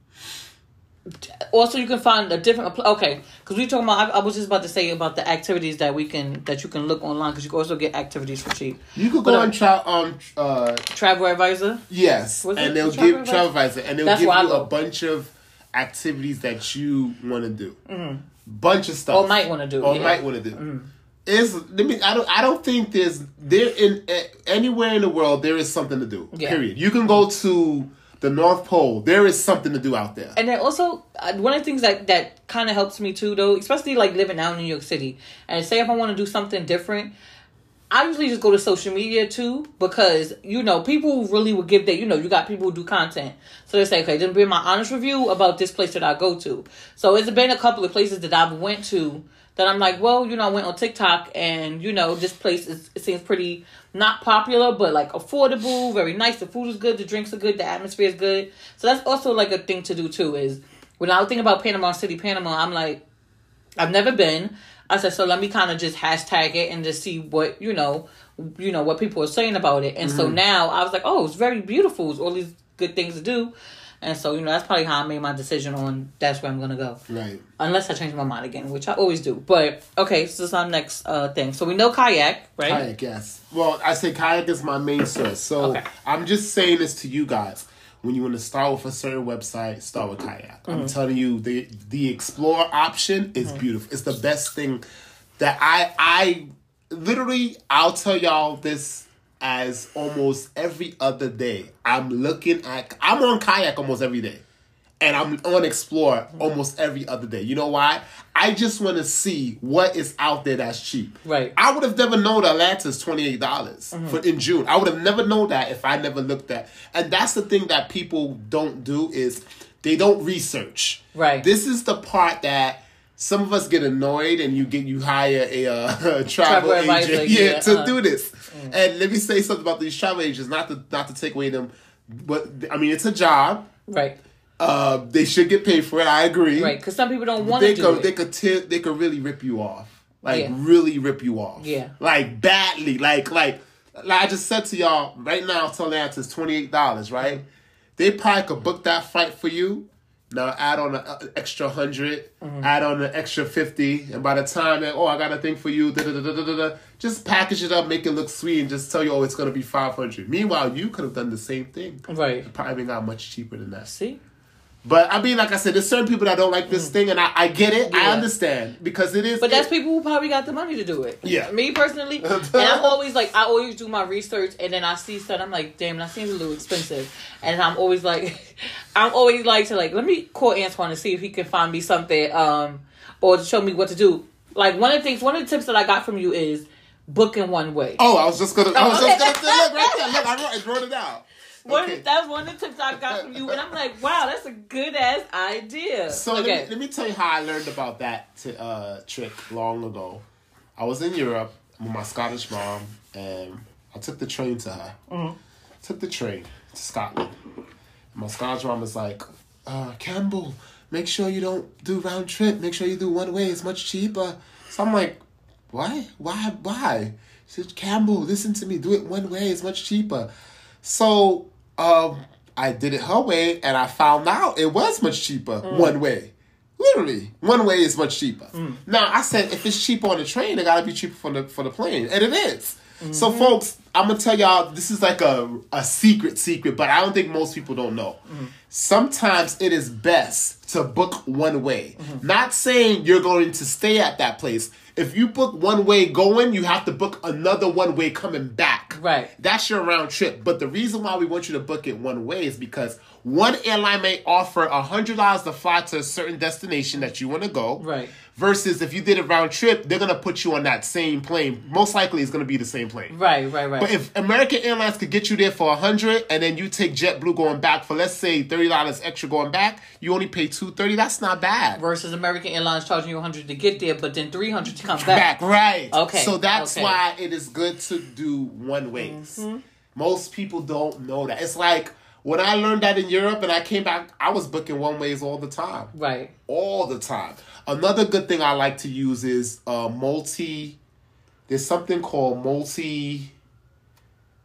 also you can find a different okay because we talking about I, I was just about to say about the activities that we can that you can look online because you can also get activities for cheap
You could go
uh,
on tra- um uh
travel advisor
yes,
it
and they'll
Travel
give
Advisor?
travel advisor, and they'll
That's
give
I
you a bunch of activities that you want to do. Bunch of stuff.
or might want to do
or
yeah.
might want to do. Is let me. I don't. I don't think there's there in eh, anywhere in the world there is something to do.
Yeah.
Period. You can go to the North Pole. There is something to do out there.
and then also uh, one of the things that that kind of helps me too though especially like living out in new york city and say if i want to do something different I usually just go to social media too because you know people really will give that you know you got people who do content so they say okay then be my honest review about this place that I go to so it's been a couple of places that I've went to that I'm like well you know I went on TikTok and you know this place is it seems pretty not popular but like affordable very nice the food is good the drinks are good the atmosphere is good so that's also like a thing to do too is when I was thinking about Panama City Panama I'm like I've never been. I said, so let me kind of just hashtag it and just see what you know, you know what people are saying about it. And so mm-hmm. now I was like, oh, it's very beautiful. It's all these good things to do. And so you know that's probably how I made my decision on that's where I'm gonna go.
Right.
Unless I change my mind again, which I always do. But okay, so this is our next uh thing. So we know kayak, right?
Kayak, yes. Well, I say kayak is my main source. So
Okay.
I'm just saying this to you guys. When you want to start with a certain website, start with kayak.
Mm-hmm.
I'm telling you, the the explore option is beautiful. It's the best thing that I I literally I'll tell y'all this as almost every other day. I'm looking at I'm on kayak almost every day. And I'm on explore almost every other day. You know why? I just want to see what is out there that's cheap.
Right.
I would have never known Atlanta's twenty eight dollars mm-hmm. for in June. I would have never known that if I never looked at. And that's the thing that people don't do is they don't research.
Right.
This is the part that some of us get annoyed, and you get you hire a, uh, travel,
Travel
agent, yeah,
yeah,
to
uh-huh.
do this. And let me say something about these travel agents, not to not to take away them, but I mean it's a job.
Right.
Uh, they should get paid for it. I agree.
Right. Because some people don't want to do
could
it.
they could t- they could really rip you off. Like
Yeah.
really rip you off.
Yeah.
Like badly. Like like like I just said to y'all right now. Toledo is twenty eight dollars. Right. They probably could book that flight for you. Now add on an extra 100
Mm-hmm.
add on an extra fifty, and by the time that oh I got a thing for you, da da da da da da, just package it up, make it look sweet, and just tell you oh it's gonna be five hundred. Meanwhile, you could have done the same thing.
right.
Probably got much cheaper than that.
See.
But I mean, like I said, there's certain people that don't like this thing, and I, I get it. I
Mm.
Understand because it is.
But that's
it-
people who probably got the money to do it.
Yeah.
Me personally, and I'm always like, I always do my research, and then I see stuff. I'm like, damn, that seems a little expensive, and I'm always like, I'm always like to like, let me call Antoine and see if he can find me something, um, or to show me what to do. Like one of the things, one of the tips that I got from you is booking one way.
Oh, I was just gonna. I was just gonna say, look right there. Look, I wrote, I wrote it out.
One,
Okay.
That was one of the tips I got from you, and I'm like, wow, that's a good ass idea.
So
okay,
let, me, let me tell you how I learned about that t- uh, trick long ago. I was in Europe with my Scottish mom, and I took the train to her. Took the train to Scotland. My Scottish mom was like, uh, Campbell, make sure you don't do round trip. Make sure you do one way. It's much cheaper. So I'm like, why? Why? Why? She said, Campbell, listen to me. Do it one way. It's much cheaper. So um, I did it her way, and I found out it was much cheaper mm. one way. Literally, one way is much cheaper. Mm. Now I said, if it's cheaper on the train, it gotta be cheaper for the for the plane, and it is. So, mm-hmm. folks, I'm gonna tell y'all this is like a a secret secret, but I don't think most people don't know. Mm. Sometimes it is best to book one way. Not saying you're going to stay at that place. If you book one way going, you have to book another one way coming back.
Right.
That's your round trip. But the reason why we want you to book it one way is because one airline may offer a hundred dollars to fly to a certain destination that you want to go.
Right.
Versus if you did a round trip, they're gonna put you on that same plane. Most likely, it's gonna be the same plane.
Right, right, right.
But if American Airlines could get you there for a hundred, and then you take JetBlue going back for let's say thirty dollars extra going back, you only pay two thirty. That's not bad.
Versus American Airlines charging you a 100 to get there, but then 300 to come
back,
back.
right?
Okay,
So that's
okay.
why it is good to do one ways.
Mm-hmm.
Most people don't know that. It's like when I learned that in Europe and I came back, I was booking one ways all the time,
Right.
all the time. Another good thing I like to use is uh, multi. There's something called multi.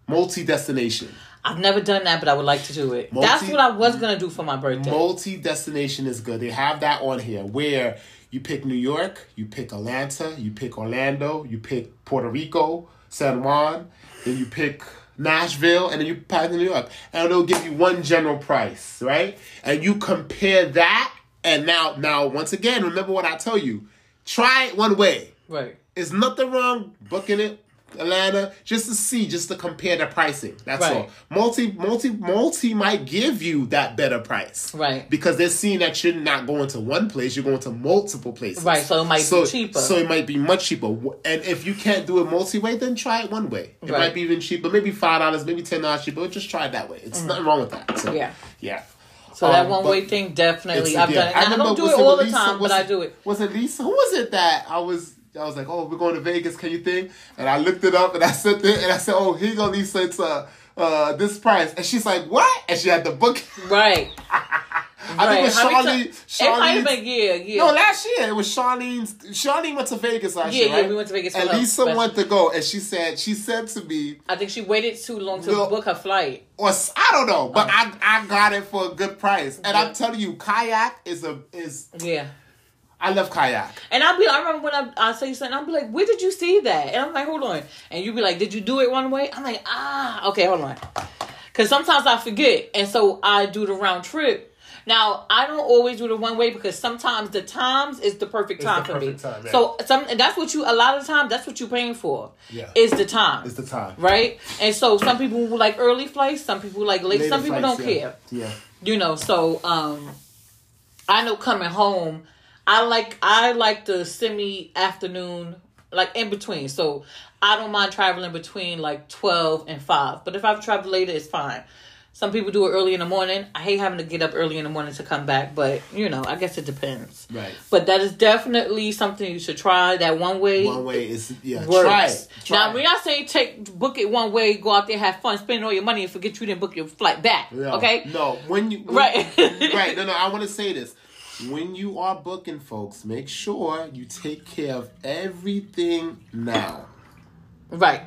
Multi destination.
I've never done that, but I would like to do it.
Multi-
That's what I was gonna do for my birthday.
Multi destination is good. They have that on here where you pick New York, you pick Atlanta, you pick Orlando, you pick Puerto Rico, San Juan, then you pick Nashville, and then you pack New York. And it'll give you one general price, right? And you compare that, and now, now once again, remember what I tell you. Try it one way.
right.
There's nothing wrong booking it Atlanta just to see, just to compare the pricing. That's
Right.
all. Multi, multi, multi might give you that better price,
Right.
Because they're seeing that you're not going to one place, you're going to multiple places,
Right, so it might be cheaper.
So it might be much cheaper. And if you can't do it multi-way, then try it one way. It
Right.
might be even cheaper, maybe five dollars, maybe ten dollars cheaper. But just try it that way. It's nothing wrong with that. So,
Mm. Yeah.
yeah.
So that
Um,
one way thing, definitely. I've
yeah.
done it. I,
remember-
don't do it all the time, but I do it.
Was it Lisa? Who was it that I was? I was like, oh, we're going to Vegas. Can you think? And I looked it up and I sent it and I said, oh, here you go, Lisa. It's uh, uh, this price. And she's like, what? And she had the book.
Right.
I think it was Charlene.
might have been, yeah, yeah.
No, last year it was Charlene's. Charlene went to Vegas last
Yeah,
year,
yeah,
right?
we went to Vegas
And Lisa
best-
went to go, and she said, she said to me,
I think she waited too long to
No.
book her flight.
or I don't know, but I I got it for a good price. And
Yeah.
I'm telling you, kayak is a is
Yeah.
I love kayak.
And I'll be, I remember when I, I say something, I'll be like, where did you see that? And I'm like, hold on. And you be like, did you do it one way? I'm like, ah, okay, hold on. Because sometimes I forget. And so I do the round trip. Now, I don't always do the one way because sometimes the times is the perfect
It's
time
the
for me.
perfect time, yeah.
So some, and that's what you, a lot of the time, that's what you're paying for.
Yeah.
Is the time.
It's the time.
Right? And so some people will like early flights, some people like late,
Later
some people
flights,
don't
yeah.
care
Yeah.
you know so um i know coming home i like i like the semi afternoon like in between so i don't mind traveling between like 12 and 5 but if i've traveled later it's fine some people do it early in the morning i hate having to get up early in the morning to come back but you know i guess it depends
Right.
but that is definitely something you should try that one way
One way is yeah.
works.
Try it. Try
now, we're not saying take book it one way, go out there, have fun, spend all your money, and forget you didn't book your flight back.
No,
Okay,
No, when you when-
Right.
right. No, no. I want to say this. When you are booking, folks, make sure you take care of everything now.
right.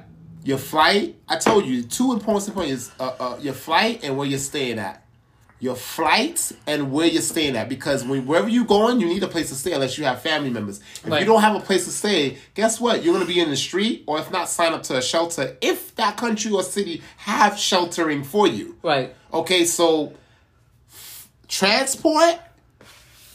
Your flight. I told you two important points is uh, uh, your flight and where you're staying at. Your flights and where you're staying at because when, wherever you're going, you need a place to stay unless you have family members. If
Right.
you don't have a place to stay, guess what? You're going to be in the street, or if not, sign up to a shelter if that country or city have sheltering for you.
Right.
Okay, so transport,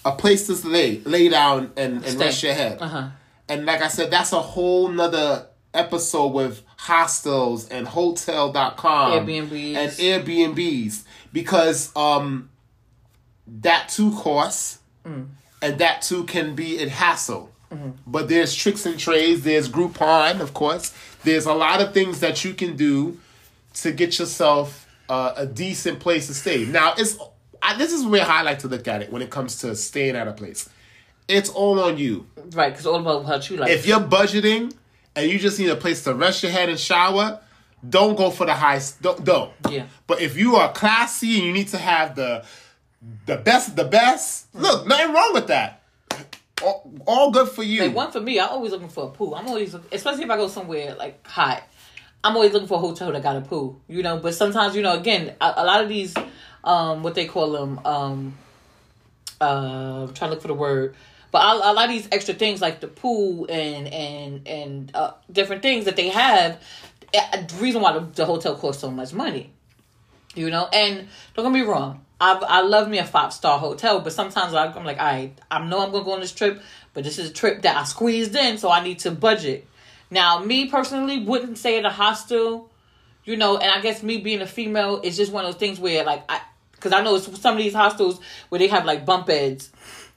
a place to lay, lay down and, and
Stay.
rest your head.
Uh-huh.
And like I said, that's a whole nother episode with hostels and hotel.com
Airbnbs.
and Airbnbs because um that too costs
Mm.
and that too can be a hassle.
Mm-hmm.
But there's tricks and trades, there's Groupon, of course. There's a lot of things that you can do to get yourself uh, a decent place to stay. Now, it's I, this is where I like to look at it when it comes to staying at a place. It's all on you.
Right. Because all about what you like.
If you're budgeting and you just need a place to rest your head and shower, don't go for the high. Don't, don't.
Yeah.
But if you are classy and you need to have the the best, the best. Look, nothing wrong with that. All, all good for you.
Like one for me, I'm always looking for a pool. I'm always, especially if I go somewhere like hot. I'm always looking for a hotel that got a pool. You know, but sometimes you know, again, a, a lot of these, um, what they call them, um, uh, I'm trying to look for the word. But a, a lot of these extra things like the pool and and and uh, different things that they have, uh, the reason why the, the hotel costs so much money. You know, and don't get me wrong. I I love me a five star hotel, but sometimes I, I'm like, I I know I'm gonna go on this trip, but this is a trip that I squeezed in, so I need to budget. Now, me personally wouldn't stay at a hostel, you know, and I guess me being a female is just one of those things where like I, because I know it's some of these hostels where they have like bunk beds,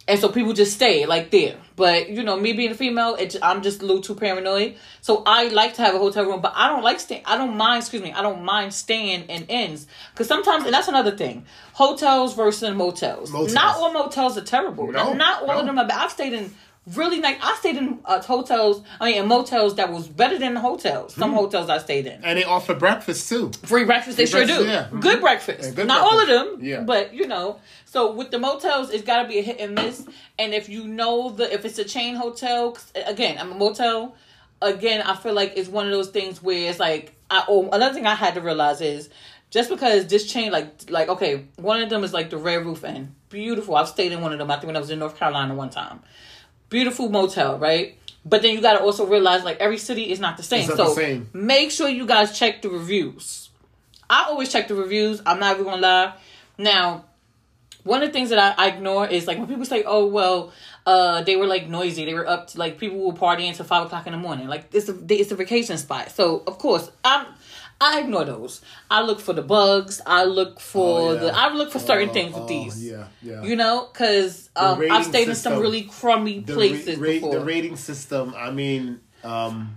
and so people just stay like there. But you know, me being a female, it, I'm just a little too paranoid. So I like to have a hotel room, but I don't like stay. I don't mind. Excuse me. I don't mind staying in inns because sometimes, and that's another thing. Hotels versus motels.
Motels.
Not all motels are terrible.
No,
not all
no.
of them are bad. I've stayed in really nice. I stayed in uh, hotels. I mean, in motels that was better than the hotels. Some hotels I stayed in.
and they offer breakfast too.
Free breakfast, they
Free
sure
breakfast,
do.
yeah. Mhm.
Good breakfast.
Yeah, good
Not all of them,
Yeah.
but you know. So with the motels, it's got to be a hit and miss. And if you know the if it's a chain hotel, 'cause, again, I'm a motel. Again, I feel like it's one of those things where it's like. I, oh, another thing I had to realize is just because this chain, like, like okay, one of them is like the Red Roof Inn, beautiful. I've stayed in one of them. I think when I was in North Carolina one time, beautiful motel, right? But then you got to also realize like every city is not the same.
Not
so
the same.
make sure you guys check the reviews. I always check the reviews. I'm not even gonna lie. Now, one of the things that I, I ignore is like when people say, "Oh well, uh, they were like noisy. They were up to like people were partying until five o'clock in the morning." Like it's a it's a vacation spot, so of course I'm. I ignore those. I look for the bugs. I look for
Oh, yeah.
the. I look for certain
Oh,
things with
oh,
these.
Yeah, yeah.
You know, because um, I've stayed in some really crummy places
ra-
before.
the rating system. I mean, um,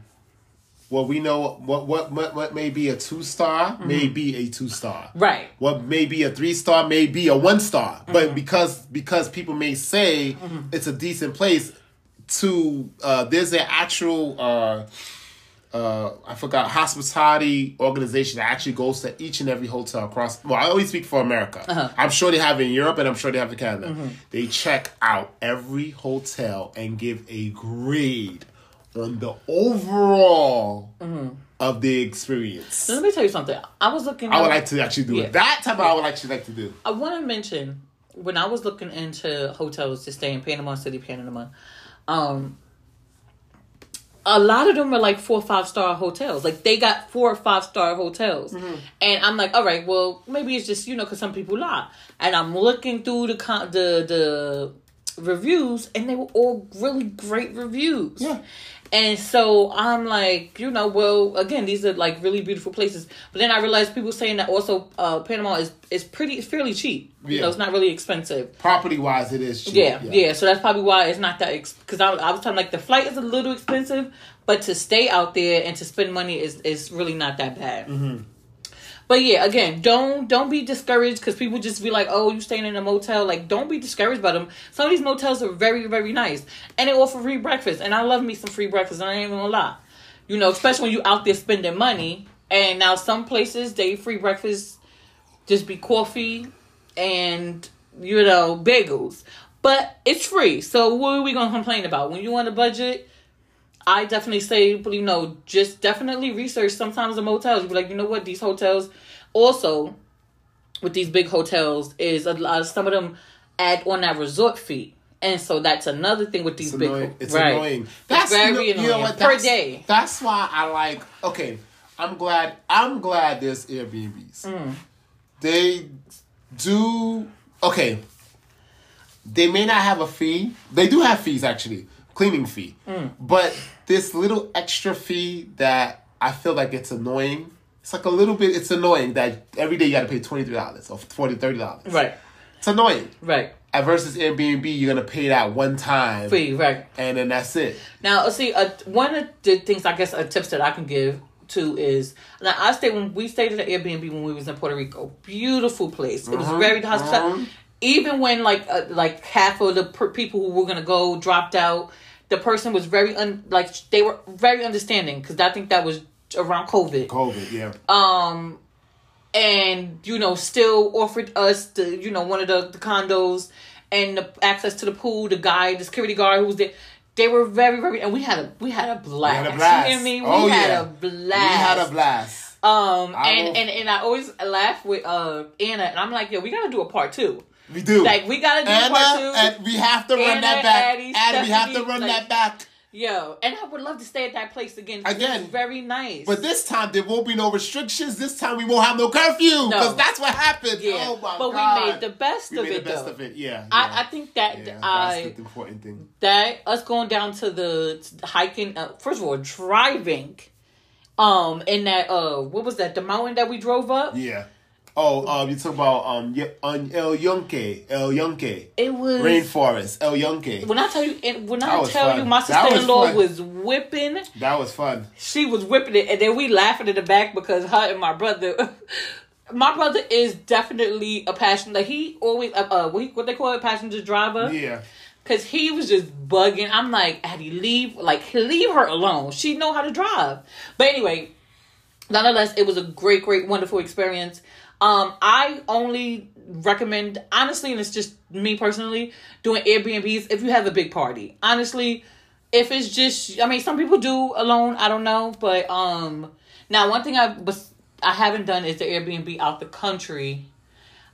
what we know, what what what, what may be a two star, may be a two star.
right.
What may be a three star, may be a one star.
Mm-hmm.
But because because people may say it's a decent place, to uh, there's an actual. Uh, uh, I forgot hospitality organization that actually goes to each and every hotel across. Well, I always speak for America.
Uh-huh.
I'm sure they have in Europe, and I'm sure they have in Canada.
Mm-hmm.
They check out every hotel and give a grade on the overall
Mm-hmm.
of the experience.
Let me tell you something. I was looking.
I would like to actually do
Yeah.
it. That type of I would actually like to do.
I want to mention when I was looking into hotels to stay in Panama City, Panama. Um, a lot of them are like four or five star hotels. Like they got four or five star hotels, mm-hmm. and I'm like, all right, well maybe it's just you know because some people lie. And I'm looking through the con- the the reviews, and they were all really great reviews.
Yeah.
And so I'm like, you know, well, again, these are like really beautiful places. But then I realized people saying that also uh, Panama is is pretty it's fairly cheap. You
Yeah.
know, it's not really expensive.
Property wise, it is cheap.
Yeah, yeah. So that's probably why it's not that because I, I was telling like the flight is a little expensive, but to stay out there and to spend money is is really not that bad.
Mm-hmm.
But yeah, again, don't don't be discouraged because people just be like, "Oh, you staying in a motel?" Like, don't be discouraged by them. Some of these motels are very very nice, and they offer free breakfast. And I love me some free breakfast. I ain't even gonna lie, you know, especially when you out there spending money. And now some places they free breakfast just be coffee and you know bagels, but it's free. So what are we gonna complain about when you on a budget? I definitely say, but you know, just definitely research. Sometimes the motels, you be like, you know what, these hotels, also with these big hotels, is a lot. of Some of them add on that resort fee, and so that's another thing with these
It's
big.
annoying. It's
right.
annoying.
That's
you
very
know- you
annoying
know what?
per day.
That's why I like. Okay, I'm glad. I'm glad there's Airbnbs.
Mm.
They do. Okay. They may not have a fee. They do have fees actually, cleaning fee.
Mm.
But this little extra fee that I feel like it's annoying. It's like a little bit. It's annoying that every day you got to pay twenty three dollars or 40 30 dollars.
Right,
It's annoying.
right,
At versus Airbnb, you're gonna pay that one time,
free, right.
and then that's it.
Now, uh, see, uh, one of the things I guess uh, tips that I can give to is now I stayed when we stayed at Airbnb when we was in Puerto Rico. Beautiful place. It was
Mhm,
very hospitable.
mhm.
Even when like uh, like half of the per- people who were gonna go dropped out, the person was very un- like they were very understanding because I think that was around COVID.
COVID, yeah.
Um, and you know, still offered us the you know one of the, the condos and the access to the pool. The guy, the security guard who was there. They were very, very, and we had a we had a blast.
We had a blast.
You hear me? We
oh,
had
yeah.
a blast.
We had a blast.
Um,
I
and,
will-
and and I always laugh with uh Anna, and I'm like, yo, we gotta do a part two.
We do.
Like we gotta do a part two.
and we have to run that back.
Addie,
and we have to run
like-
that back.
Yo, and I would love to stay at that place again.
Again.
it's very nice.
But this time there won't be no restrictions. This time we won't have no curfew because that's what happened.
yeah,
Oh my
but
god.
we made the best
We
of
made
it
the best
though.
of it. Yeah.
I,
yeah.
I think that
yeah,
I
that's the important thing.
that us going down to the hiking uh, first of all driving um in that uh what was that the mountain that we drove up
Yeah. Oh, um, you talk about um, on El Yunque, El Yunque,
it was
rainforest, El Yunque.
when I tell you and when I tell
fun.
you my sister in law
fun.
was whipping
That was fun.
she was whipping it and then we laughing in the back because her and my brother my brother is definitely a passion like he always uh, uh what, they call it passenger driver
Yeah.
Cause he was just bugging. I'm like, he leave like leave her alone. She know how to drive. But anyway, nonetheless, it was a great, great, wonderful experience. Um, I only recommend honestly, and it's just me personally, doing Airbnbs if you have a big party. Honestly, if it's just I mean some people do alone, I don't know. But um now one thing I was I haven't done is the Airbnb out the country.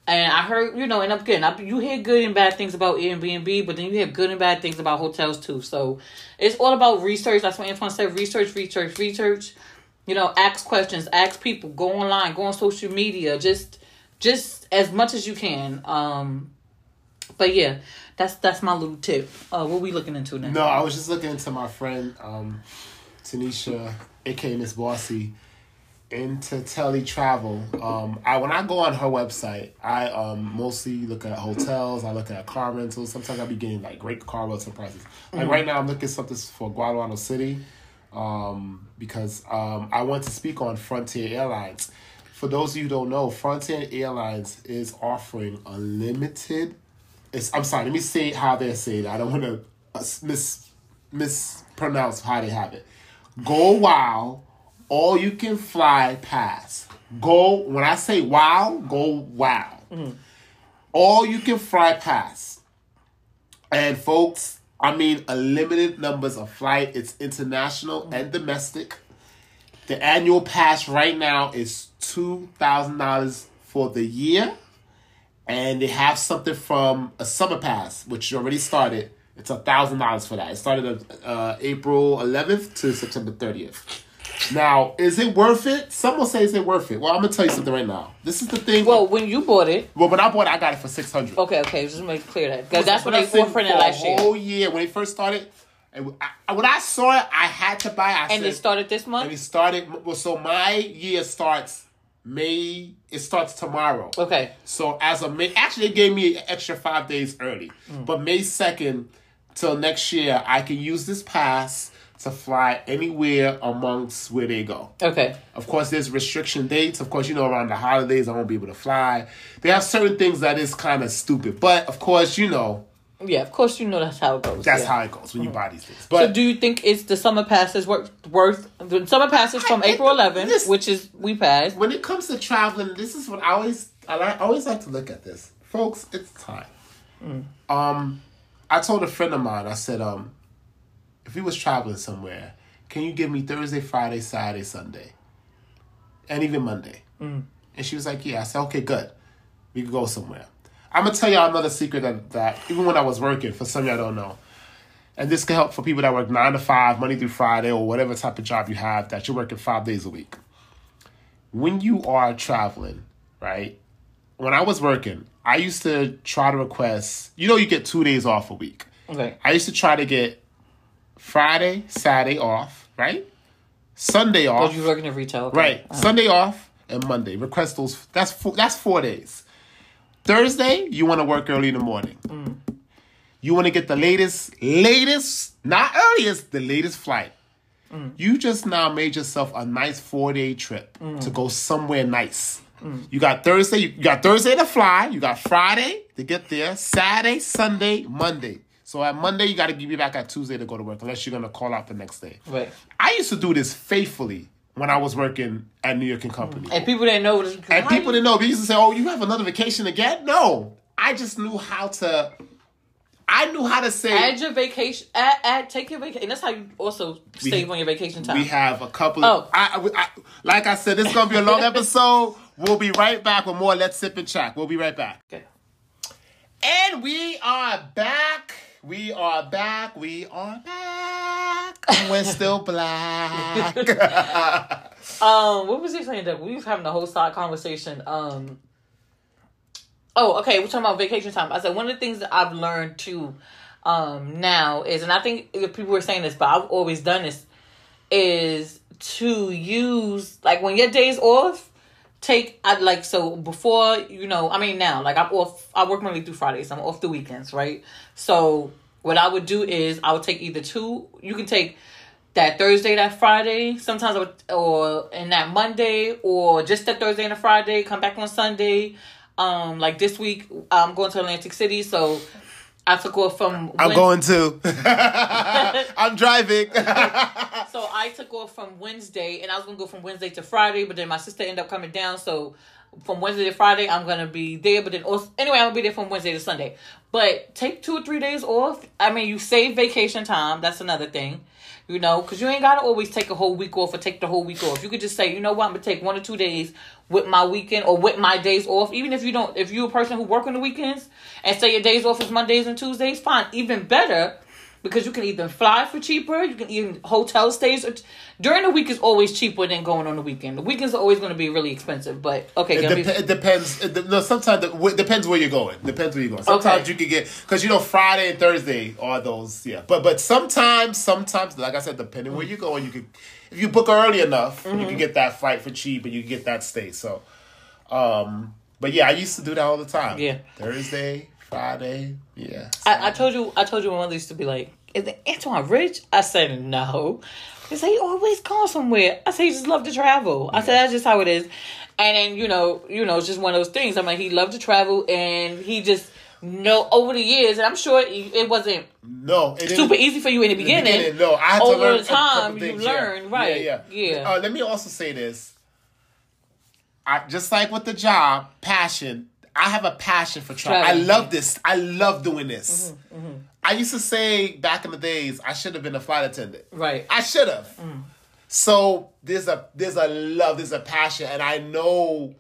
And I heard, you know, and again, I, you hear good and bad things about Airbnb, but then you hear good and bad things about hotels too. So it's all about research. That's what Antoine said: research, research, research. You know, ask questions, ask people, go online, go on social media, just, just as much as you can. Um, but yeah, that's that's my little tip. Uh, what we looking into now?
No, I was just looking into my friend, um, Tanisha, aka Miss Bossy, into Telly Travel. Um, I when I go on her website, I um mostly look at hotels. I look at car rentals. Sometimes I'll be getting like great car rental prices. Like right now, I'm looking something for Guadalajara City, um, because um I want to speak on Frontier Airlines. For those of you who don't know, Frontier Airlines is offering unlimited. It's I'm sorry. Let me say how they say it. I don't want to uh, mis mispronounce how they have it. Go wow, all you can fly pass. Go when I say wow, go wow. All you can fly pass. And folks, I mean a limited numbers of flight. It's international and domestic. The annual pass right now is two thousand dollars for the year, and they have something from a summer pass, which already started. It's a thousand dollars for that. It started uh, April eleventh to September thirtieth. Now, is it worth it? Some will say, is it worth it? Well, I'm gonna tell you something right now. This is the thing.
Well, when you bought it,
well, when I bought it, I got it for six hundred.
okay, okay, just make it clear that because that's what they
Blessing
offered it
for
last year,
whole year when they first started. And I, when I saw it, I had to buy. it. I
and
said,
it started this month.
and it started. Well, so my year starts May. It starts tomorrow.
Okay,
So as of May, actually, they gave me an extra five days early.
Mm.
But May second till next year, I can use this pass to fly anywhere amongst where they go.
okay.
Of course, there's restriction dates. Of course, you know around the holidays, I won't be able to fly. They have certain things that is kind of stupid, but of course, you know
Yeah, of course you know that's how it goes.
that's
yeah.
how it goes when you buy these things.
So
But
do you think it's the summer passes worth worth the summer passes from
I- I-
April 11th,
listen.
which is we passed.
when it comes to traveling, this is what I always I I always like to look at this, folks. It's time. Um, I told a friend of mine. I said, um, if he was traveling somewhere, can you give me Thursday, Friday, Saturday, Sunday, and even Monday? Mm. And she was like, yeah. I said, okay, good. We could go somewhere. I'm gonna tell y'all another secret that, that even when I was working, for some of y'all don't know, and this can help for people that work nine to five, Monday through Friday, or whatever type of job you have that you're working five days a week when you are traveling, right? When I was working, I used to try to request, you know, you get two days off a week.
Okay.
I used to try to get Friday, Saturday off, right? Sunday off,
you working in retail. Okay.
right?
Uh-huh.
Sunday off and Monday. Request those. That's four, that's four days. Thursday, you want to work early in the morning.
Mm.
You want to get the latest, latest, not earliest, the latest flight.
Mm.
You just now made yourself a nice four day trip
Mm.
to go somewhere nice. You got Thursday, you got Thursday to fly, you got Friday to get there, Saturday, Sunday, Monday. So at Monday, you got to give you back at Tuesday to go to work, unless you're gonna call out the next day.
Right.
I used to do this faithfully when I was working at New York and Company.
And people didn't know. And
And people didn't know. They used to say, "Oh, you have another vacation again?" No, I just knew how to. I knew how to say.
add your vacation. Add, add take your vacation. And that's how you also save on your vacation time.
we have a couple.
Oh.
I, I, I, like I said, this is gonna be a long episode. We'll be right back with more. Let's sip and chat. We'll be right back.
Okay.
And we are back. We are back. We are back. And we're still black.
Um, what was he saying that we was having a whole side conversation? Um, oh, okay, we're talking about vacation time. I said one of the things that I've learned too, um, now is, and I think people were saying this, but I've always done this, is to use like when your days off, take I like so before you know. I mean now, like I'm off. I work Monday through Fridays. I'm off the weekends, right? So what I would do is I would take either two. You can take that Thursday, that Friday. Sometimes I would, or in that Monday, or just that Thursday and a Friday. Come back on Sunday. Um, like this week, I'm going to Atlantic City, so I took off from.
I'm going to. I'm driving.
So I took off from Wednesday, and I was gonna go from Wednesday to Friday, but then my sister ended up coming down. So from Wednesday to Friday, I'm gonna be there. But then also, anyway, I'm gonna be there from Wednesday to Sunday. But take two or three days off. I mean, you save vacation time. That's another thing. You know, because you ain't gotta always take a whole week off or take the whole week off. You could just say, you know what, I'm gonna take one or two days with my weekend or with my days off. Even if you don't, if you're a person who work on the weekends and say your days off is Mondays and Tuesdays, fine. Even better because you can either fly for cheaper, you can even hotel stays. Or during the week is always cheaper than going on the weekend. The weekends are always going to be really expensive, but okay,
It,
gonna be-
it depends. It de- no, sometimes it w- depends where you're going. Depends where you're going. Sometimes
Okay.
you can get because you know Friday and Thursday are those. Yeah, but but sometimes sometimes like I said, depending where you're going, you could if you book early enough, you
Mm-hmm.
can get that flight for cheap and you can get that stay. So, um, but yeah, I used to do that all the time.
Yeah.
Thursday, Friday. Yeah,
I, I told you, I told you my mother used to be like, "Is it Antoine rich?" I said, "No." They say he always goes somewhere. I say he just love to travel. I said that's just how it is. And then you know, you know, it's just one of those things. I'm like, he loved to travel, and he just know over the years, and I'm sure it, wasn't
no, it
super easy for you in the
in the
beginning.
beginning, no, I had to
Over
learn
the time, you
things, yeah.
learn, right?
Yeah, yeah.
Yeah.
Uh, let me also say this. I just like with the job, passion. I have a passion for travel. I love this. I love doing this.
Mm-hmm,
I used to say back in the days, I should have been a flight attendant.
Right.
I should have.
Mm.
So there's a there's a love, there's a passion, and I know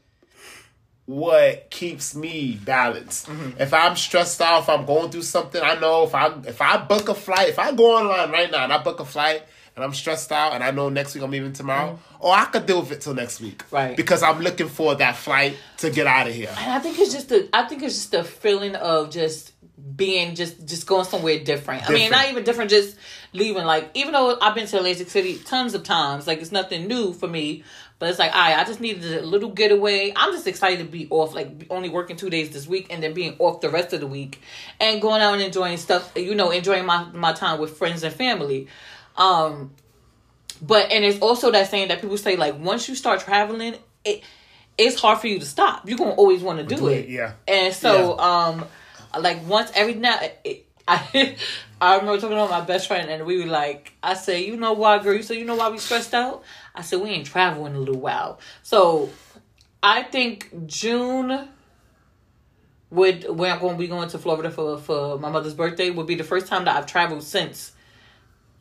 what keeps me balanced.
Mm-hmm.
If I'm stressed out, if I'm going through something, I know if I if I book a flight, if I go online right now and I book a flight and I'm stressed out and I know next week I'm leaving tomorrow, or I could deal with it till next week.
Mm-hmm. Right.
Because I'm looking for that flight to get out of here.
And I think it's just the I think it's just the feeling of just being just just going somewhere different. I mean, not even different, just leaving. Like even though I've been to Atlantic City tons of times, like it's nothing new for me. But it's like, I I just needed a little getaway. I'm just excited to be off, like only working two days this week, and then being off the rest of the week, and going out and enjoying stuff. You know, enjoying my my time with friends and family. Um, but and it's also that saying that people say like once you start traveling, it it's hard for you to stop. You're gonna always want to do,
Do
it.
it, yeah.
And so um, like once every now, it, I I remember talking to my best friend and we were like, I said, you know why, girl? You said you know why we stressed out? I said we ain't traveling a little while. So I think June would when I'm going to be going to Florida for for my mother's birthday would be the first time that I've traveled since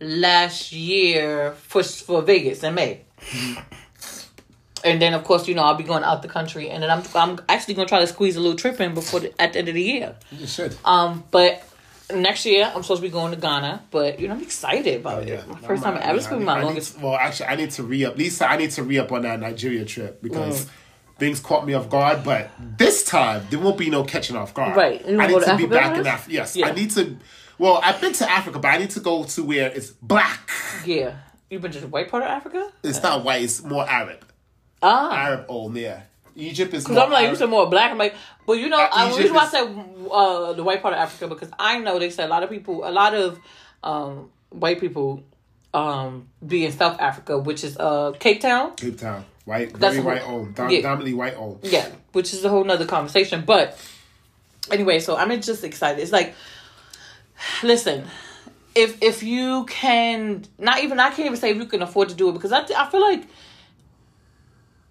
last year for for Vegas in May. And then, of course, you know I'll be going out the country, and then I'm I'm actually gonna try to squeeze a little trip in before the, at the end of the year.
You should.
Um, but next year I'm supposed to be going to Ghana, but you know I'm excited about it. My first time ever. Be my
I
longest.
to- well, actually, I need to re up. Lisa, I need to re up on that Nigeria trip because things caught me off guard. But this time, there won't be no catching off guard.
Right.
I need to
to
be back in? Africa. Yes,
Yeah.
I need to. Well, I've been to Africa, but I need to go to where it's black.
Yeah, you've been to the white part of Africa.
It's not white. It's more Arab.
Ah,
Arab old, yeah. Egypt is.
because I'm like you
Arab.
said more black. I'm like, but you know,
Uh,
the reason why I said uh, the white part of Africa because I know they said a lot of people, a lot of um, white people, um, be in South Africa, which is uh Cape Town.
Cape Town, white,
That's
very white owned, dom-
yeah.
dominantly white owned.
Yeah, which is a whole nother conversation. But anyway, so I'm just excited. It's like, listen, if if you can, not even I can't even say if you can afford to do it because I I feel like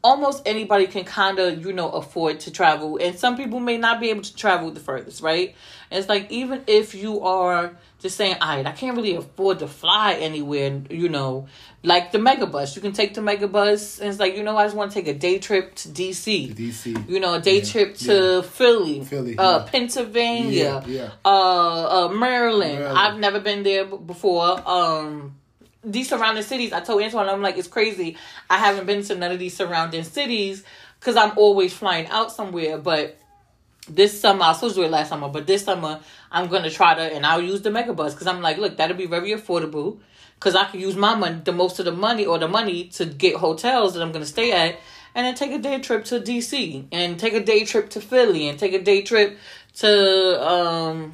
almost anybody can kind of you know afford to travel and some people may not be able to travel the furthest right and it's like even if you are just saying all right i can't really afford to fly anywhere you know like the megabus you can take the megabus and it's like you know i just want to take a day trip to dc
DC.
you know a day
Yeah,
trip to philly
Philly,
uh
yeah.
pennsylvania
Yeah, yeah.
uh uh maryland.
Maryland.
i've never been there before um these surrounding cities, I told Antoine, I'm like, it's crazy. I haven't been to none of these surrounding cities because I'm always flying out somewhere. But this summer, I was supposed to do it last summer, but this summer, I'm going to try to, and I'll use the megabus because I'm like, look, that'll be very affordable because I can use my money, the most of the money or the money to get hotels that I'm going to stay at. And then take a day trip to DC and take a day trip to Philly and take a day trip to, um,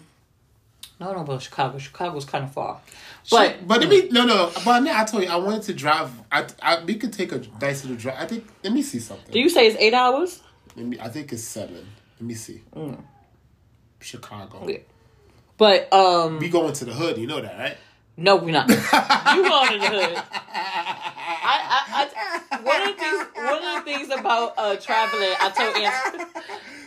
no, no, about Chicago. Chicago's kind of far. But
but let me no no. But now I told you I wanted to drive. I, I we could take a nice little drive. I think. Let me see something.
do you say it's eight hours?
Let me, I think it's seven. Let me see. Chicago.
Yeah. But um
We going to the hood. You know that, right?
no we're not. you going to the hood. I, I, I one of the things one of the things about uh traveling I told Ant-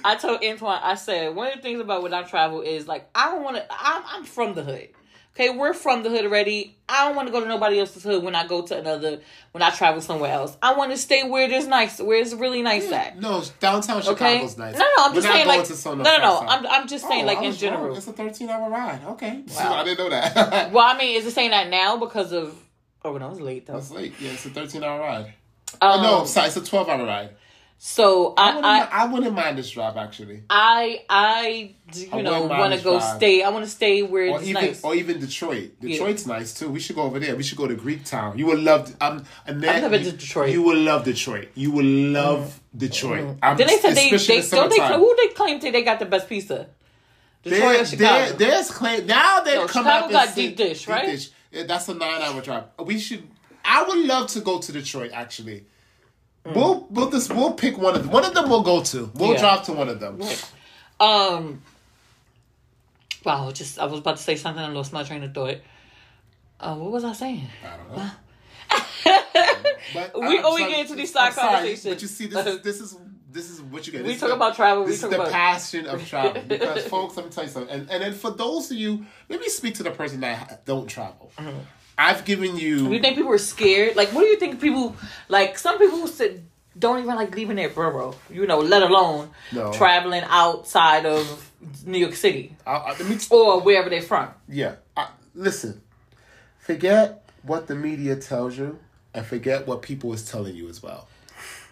I told Antoine I said one of the things about when I travel is like I don't wanna I'm I'm from the hood. Okay, we're from the hood already. I don't want to go to nobody else's hood when I go to another when I travel somewhere else. I want to stay where is nice, where it's really nice at.
No, downtown
Okay.
Chicago's nice.
No, no, I'm
We're
just saying like no, no, no. I'm I'm just saying
Oh,
like in
was wrong.
general.
It's a thirteen hour ride. Okay,
Wow.
I didn't know that.
Well, I mean, is it saying that now because of? Oh, when I was late though.
It's late. Yeah, it's a thirteen hour ride.
Um,
oh, no, I'm sorry, it's a twelve hour ride.
So
I
I,
wouldn't,
I,
I wouldn't mind this drive actually,
I, I, you
I
know, want to go
drive.
stay. I want to stay where
or
it's
even
nice.
or even Detroit.
Yeah.
Detroit's nice too. We should go over there. We should go to Greek Town. You would love. Um,
I've never been
you-
to Detroit. Mm.
You would love Detroit. You would love Detroit. Um,
then they said they, they
the
don't they who they claim they, they got the best pizza. Detroit or Chicago?
there, there's claim now they
No,
come
Chicago
and
got deep dish, right?
Yeah, that's a nine hour drive. We should. I would love to go to Detroit. Actually, we'll we'll just we'll pick one of them. One of them we'll go to. We'll
Yeah.
drive to one of them.
um. Wow, just I was about to say something and lost my train of thought. Uh, what was I saying?
I don't know. But
We
I'm
get into these side
sorry,
conversations.
But you see, this is this is this is what you get.
We
This is
talk
the-
about travel, we
This is the
about-
passion of travel. Because, folks, let me tell you something. And and then for those of you, let me speak to the person that don't travel. I've given you.
You think people are scared? Like, what do you think people like? Some people said don't even like leaving their borough. You know, let alone
No.
traveling outside of New York City
I, I, me
or wherever they're from.
Yeah. I, listen, forget what the media tells you and forget what people is telling you as well.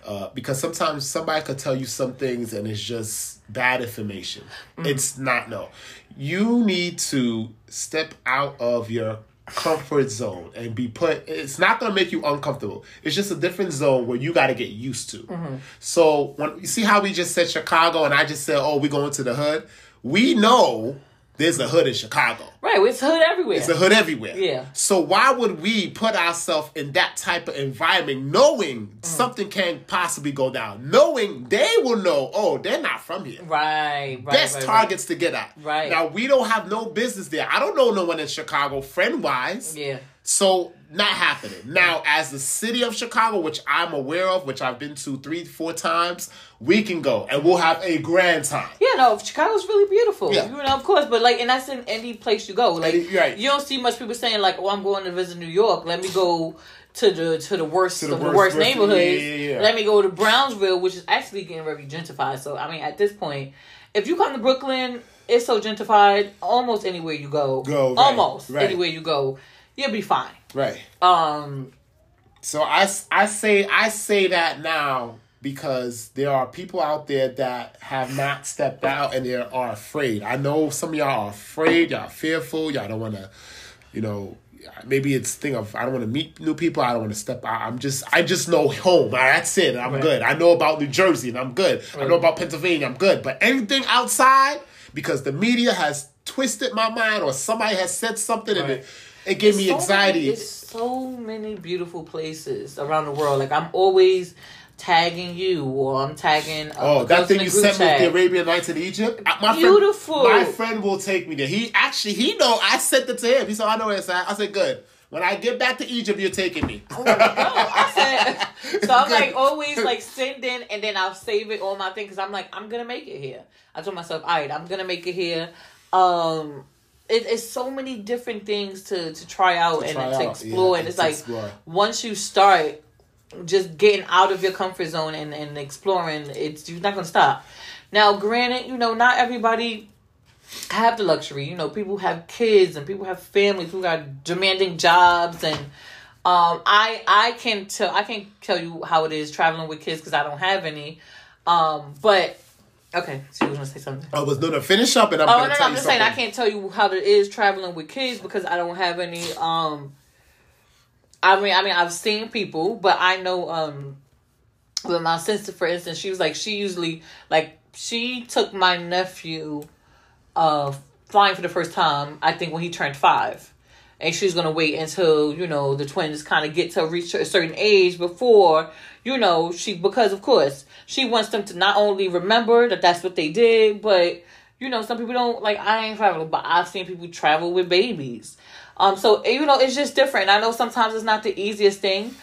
Uh, because sometimes somebody could tell you some things and it's just bad information. It's not, no. You need to step out of your comfort zone and be put, it's not going to make you uncomfortable. It's just a different zone where you got to get used to. Mm-hmm. So when you see how we just said Chicago and I just said, oh, we're going to the hood, we know there's a hood in Chicago.
Right, it's hood everywhere.
It's a hood everywhere.
Yeah.
So why would we put ourselves in that type of environment, knowing
Mm.
something can possibly go down, knowing they will know, oh, they're not from here.
right, right,
Best
right,
targets to get at.
Right.
Now we don't have no business there. I don't know no one in Chicago, friend wise.
Yeah.
So not happening. Now, as the city of Chicago, which I'm aware of, which I've been to three, four times, we can go and we'll have a grand time.
Yeah, no, Chicago's really beautiful.
Yeah.
You know, of course, but like, and that's in any place you go. Like,
Any- right.
you don't see much people saying like, "Oh, I'm going to visit New York. Let me go to the to the worst
To the
of the
worst-
worst,
worst-
neighborhoods.
yeah, yeah, yeah.
Let me go to Brownsville, which is actually getting very gentrified. So, I mean, at this point, if you come to Brooklyn, it's so gentrified. Almost anywhere you go,
Go, right,
almost
right.
anywhere you go, you'll be fine.
Right.
Um,
So I, I say I say that now because there are people out there that have not stepped out and they are afraid. I know some of y'all are afraid, y'all fearful, y'all don't want to, you know, maybe it's thing of I don't want to meet new people, I don't want to step out. I'm just I just know home. That's it. I'm
Right.
good. I know about New Jersey and I'm good. I know about Pennsylvania, I'm good. But anything outside because the media has twisted my mind or somebody has said something and it, it gave me
so
anxiety.
Many, it's so many beautiful places around the world. Like I'm always tagging you, or I'm tagging. Uh,
Oh, that thing you sent me with the Arabian Nights in Egypt. My
Beautiful.
Friend, my friend will take me there. He actually he know I sent it to him. He said I know where it's at. I said good. When I get back to Egypt, you're taking me.
Oh, I said, so I'm like always like sending, and then I'll save it on my thing because I'm like I'm gonna make it here. I told myself, all right, I'm gonna make it here. Um, it, it's so many different things to to try out
To
and
try
to
out,
explore,
yeah,
and it's like
explore.
once you start just getting out of your comfort zone and, and exploring, it's you're not gonna stop. Now, granted, you know, not everybody have the luxury. You know, people have kids and people have families who got demanding jobs and um I I can tell I can't tell you how it is traveling with kids because I don't have any. Um, but okay, so you was gonna say something.
I was going to finish up, and I'm
Oh
going
no,
to
no,
tell
I'm just
something.
saying I can't tell you how it is traveling with kids because I don't have any. Um, I mean, I mean, I've seen people, but I know. Um, with my sister, for instance, she was like she usually like she took my nephew, uh, flying for the first time. I think when he turned five. And she's gonna wait until you know the twins kind of get to reach a certain age before you know she because of course she wants them to not only remember that that's what they did, but you know some people don't like I ain't traveling, but I've seen people travel with babies. Um, so you know it's just different. I know sometimes it's not the easiest thing.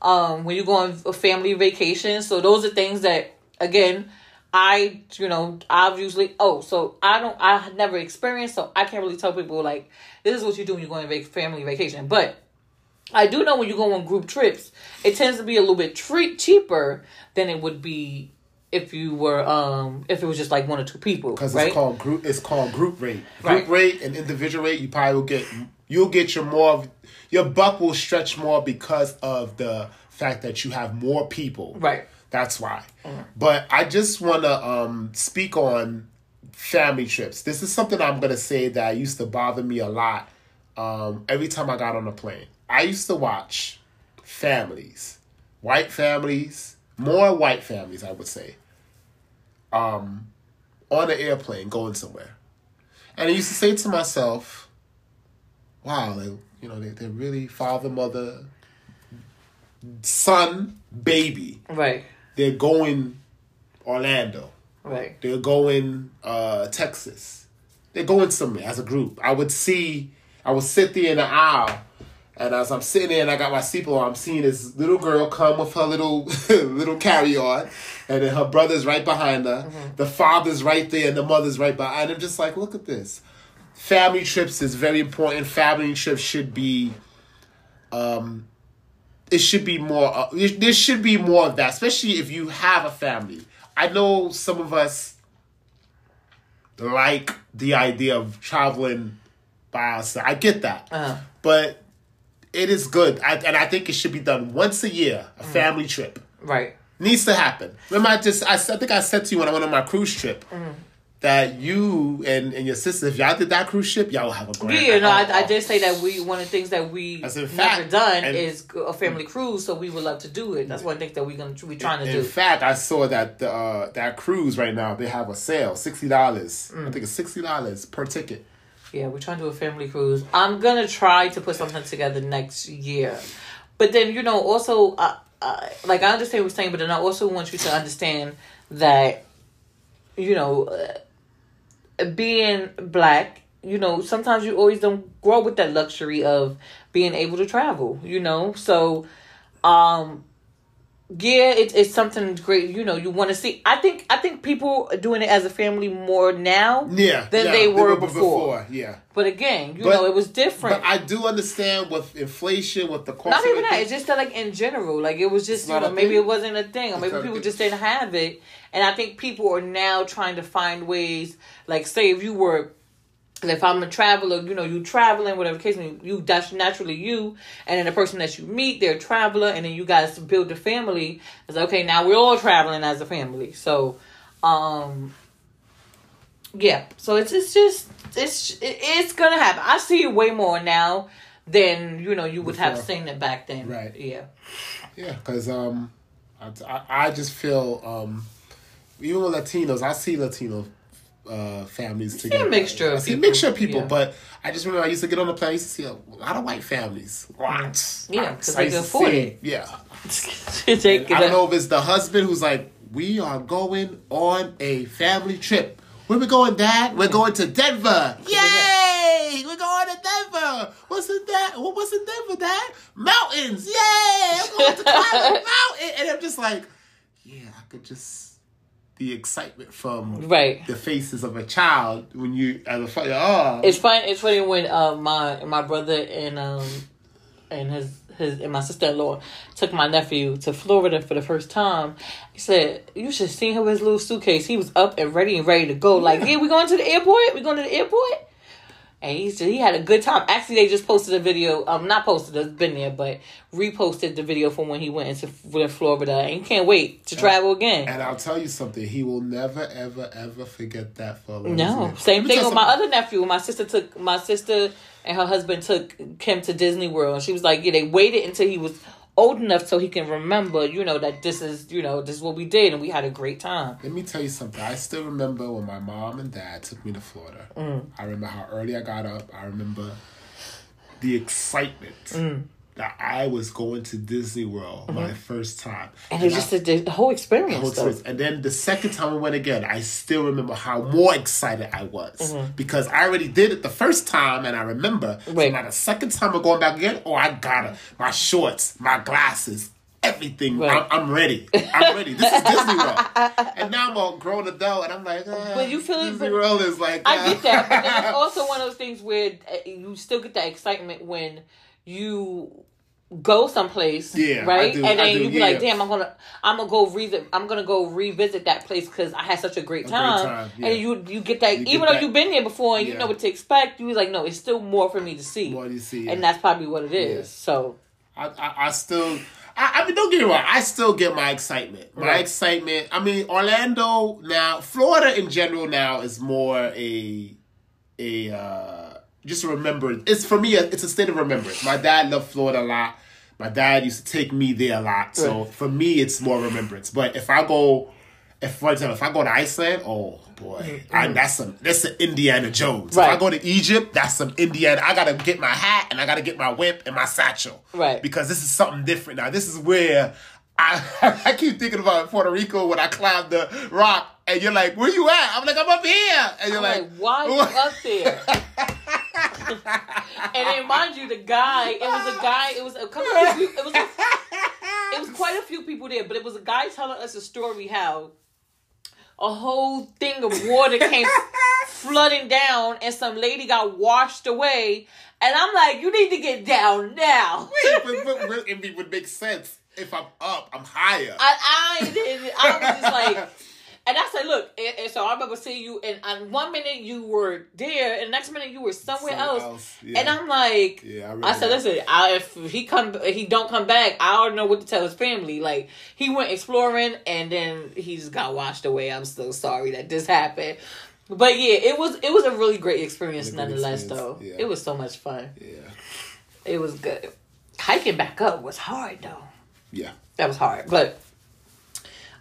Um, when you go on a family vacation, so those are things that again I, you know, I've usually oh, so I don't I never experienced, so I can't really tell people like this is what you do when you go on vac- family vacation. But I do know when you go on group trips, it tends to be a little bit tre- cheaper than it would be if you were um if it was just like one or two people,
because
right?
it's called group. It's called group rate. Group
Right.
rate and individual rate. You probably will get. You'll get your more. of- Your buck will stretch more because of the fact that you have more people.
Right.
That's why. But I just want to um, speak on family trips. This is something I'm going to say that used to bother me a lot um, every time I got on a plane. I used to watch families, white families, more white families, I would say, um, on an airplane going somewhere. And I used to say to myself, wow, they, you know, they, they're really father, mother, son, baby
Right.
they're going Orlando.
Right.
They're going uh, Texas. They're going somewhere as a group. I would see, I would sit there in the aisle, and as I'm sitting there and I got my seatbelt on, I'm seeing this little girl come with her little little carry on, and then her brother's right behind her. The father's right there, and the mother's right behind. And I'm just like, look at this. Family trips is very important. Family trips should be um, it should be more uh, there should be more of that especially if you have a family i know some of us like the idea of traveling by ourselves i get that
Uh-huh.
but it is good I, and i think it should be done once a year a family trip
Right.
needs to happen remember i just i, I think i said to you when i went on my cruise trip that you and, and your sister if y'all did that cruise ship y'all would have a grand
Yeah, no, I, I
oh,
did say that we one of the things that we
As a
never
fact,
done is a family cruise, so we would love to do it. That's one thing that we're gonna we trying to do.
In fact, I saw that the, uh, that cruise right now they have a sale sixty dollars.
Mm.
I think it's sixty dollars per ticket.
Yeah, we're trying to do a family cruise. I'm gonna try to put something together next year, but then you know also, uh, like I understand what you're saying, but then I also want you to understand that, you know, uh, being black, you know, sometimes you always don't grow with that luxury of being able to travel. You know, so, um. Yeah, it, it's something great. You know, you want to see. I think I think people are doing it as a family more now
Yeah,
than
yeah,
they were before.
Yeah,
But again, you
But-
know, it was different.
but I do understand with inflation, with the cost.
Not even that. It's just that, like in general, like it was just you know maybe
thing?
it wasn't a thing, or maybe people just didn't have it. And I think people are now trying to find ways. Like, say if you were, if I'm a traveler, you know, you traveling, whatever case, may you that's naturally you, and then the person that you meet, they're a traveler, and then you guys build a family. It's like, okay, now we're all traveling as a family. So, um, yeah. So it's it's just it's it's gonna happen. I see it way more now than you know you would have seen it back then.
Right.
Yeah.
Yeah, because um, I, I just feel um, even with Latinos, I see Latino uh families
see a
together.
mixture of
I see a
people,
mixture of people,
yeah.
but I just remember I used to get on the plane. I used to see a lot of white families. Lots.
Yeah,
Lots.
'cause
I
they
used
can afford it.
Yeah.
Take
I don't know if it's the husband who's like, we are going on a family trip. Where we going, Dad? We're going to Denver. Yay! Yay! We're going to Denver. What's in that? What was in Denver, Dad? Mountains. Yay! I'm going to climb a mountain. And I'm just like, yeah, I could just the excitement from
Right.
the faces of a child when you as a father. Oh,
It's funny. It's funny when uh, my my brother and um and his his and my sister in law took my nephew to Florida for the first time. He said, "You should see him with his little suitcase. He was up and ready and ready to go. Like, yeah, we going to the airport. We going to the airport." And he said he had a good time. Actually, they just posted a video. Um, not posted. It's been there, but reposted the video from when he went into Florida, and he can't wait to travel again.
and I'll tell you something. He will never, ever, ever forget that for
No, same thing with my other nephew. My sister took my sister and her husband took him to Disney World, and she was like, "Yeah, they waited until he was old enough so he can remember, you know, that this is, you know, this is what we did, and we had a great time."
Let me tell you something. I still remember when my mom and dad took me to Florida.
Mm.
I remember how early I got up. I remember the excitement
Mm.
That I was going to Disney World my first time.
Mm-hmm. And it was just the, the whole experience,
whole experience. And then the second time I went again, I still remember how more excited I was because I already did it the first time, and I remember. So
Mm-hmm. Right.
now the second time we're going back again. Oh, I got it. My shorts, my glasses. Everything,
Right.
I'm, I'm ready. I'm ready. This is Disney World, and now I'm a grown adult, and I'm like, uh,
But you feel
Disney World is like,
I
uh,
get that, but then it's also one of those things where uh, you still get that excitement when you go someplace,
Yeah,
right?
do,
and then you be
yeah.
like, "Damn, I'm gonna, I'm gonna go revisit, I'm gonna go revisit that place because I had such a great
great
time."
time, yeah.
And you, you get that,
You
even
get
though
that-
you've been there before and you
Yeah.
know what to expect. You was like, "No, it's still more for me to see,"
More to see,
and that's probably what it is. So,
I, I, I still, I, I mean, don't get me wrong. I still get my excitement. My
Right.
excitement. I mean, Orlando now, Florida in general now is more a, a uh, just a remembrance. It's for me. It's a state of remembrance. My dad loved Florida a lot. My dad used to take me there a lot. So
Right.
for me, it's more remembrance. But if I go, if for example, if I go to Iceland, oh boy, mm, mm. I, that's some that's some Indiana Jones. If I go to Egypt, that's some Indiana. I gotta get my hat and I gotta get my whip and my satchel.
Right.
Because this is something different now. This is where I I keep thinking about Puerto Rico when I climbed the rock and you're like, where you at? I'm like, I'm up here. And you're
I'm
like,
like, "Why are you up there?" and then, mind you, the guy, it was a guy, it was a couple of people, it was a, it was quite a few people there, but it was a guy telling us a story how a whole thing of water came flooding down and some lady got washed away. And I'm like, you need to get down now.
but, but, but it would make sense if I'm up, I'm higher.
I, I. I was just like, and I said, look, and, and so I remember seeing you, and, one minute you were there, and the next minute you were somewhere
Somewhere
else.
else, yeah.
And I'm like,
Yeah, I
I, said, listen, I, if he come, if he don't come back, I don't know what to tell his family. Like he went exploring, and then he just got washed away. I'm so sorry that this happened. But yeah, it was it was a really great experience
It
nonetheless. Though
yeah.
it was so much fun.
yeah.
It was good. Hiking back up was hard though
Yeah.
that was hard but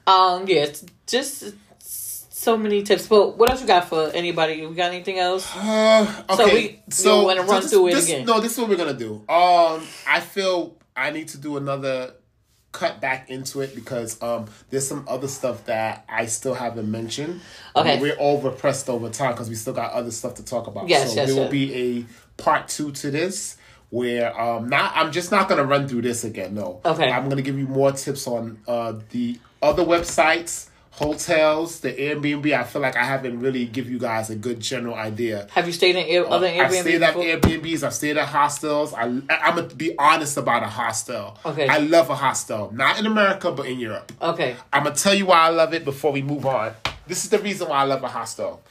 um yeah just so many tips but what else you got for anybody you got anything else
Uh, okay.
So we-
so
we wanna run
this-
through it
this-
again.
No, this is what we're gonna do. Um, I feel I need to do another cut back into it because um, there's some other stuff that I still haven't mentioned.
Okay.
But we're over pressed over time because we still got other stuff to talk about.
Yes,
so
yes,
there will be a part two to this. Where um not I'm just not gonna run through this again. No.
Okay.
I'm gonna give you more tips on uh the other websites, hotels, the Airbnb. I feel like I haven't really give you guys a good general idea.
have you stayed in Air, other
Uh, I've
Airbnb
stayed at? Airbnbs. I've stayed at hostels. I, I'm gonna be honest about a hostel.
Okay.
I love a hostel, not in America, but in Europe.
okay
I'm gonna tell you why I love it before we move on. This is the reason why I love a hostel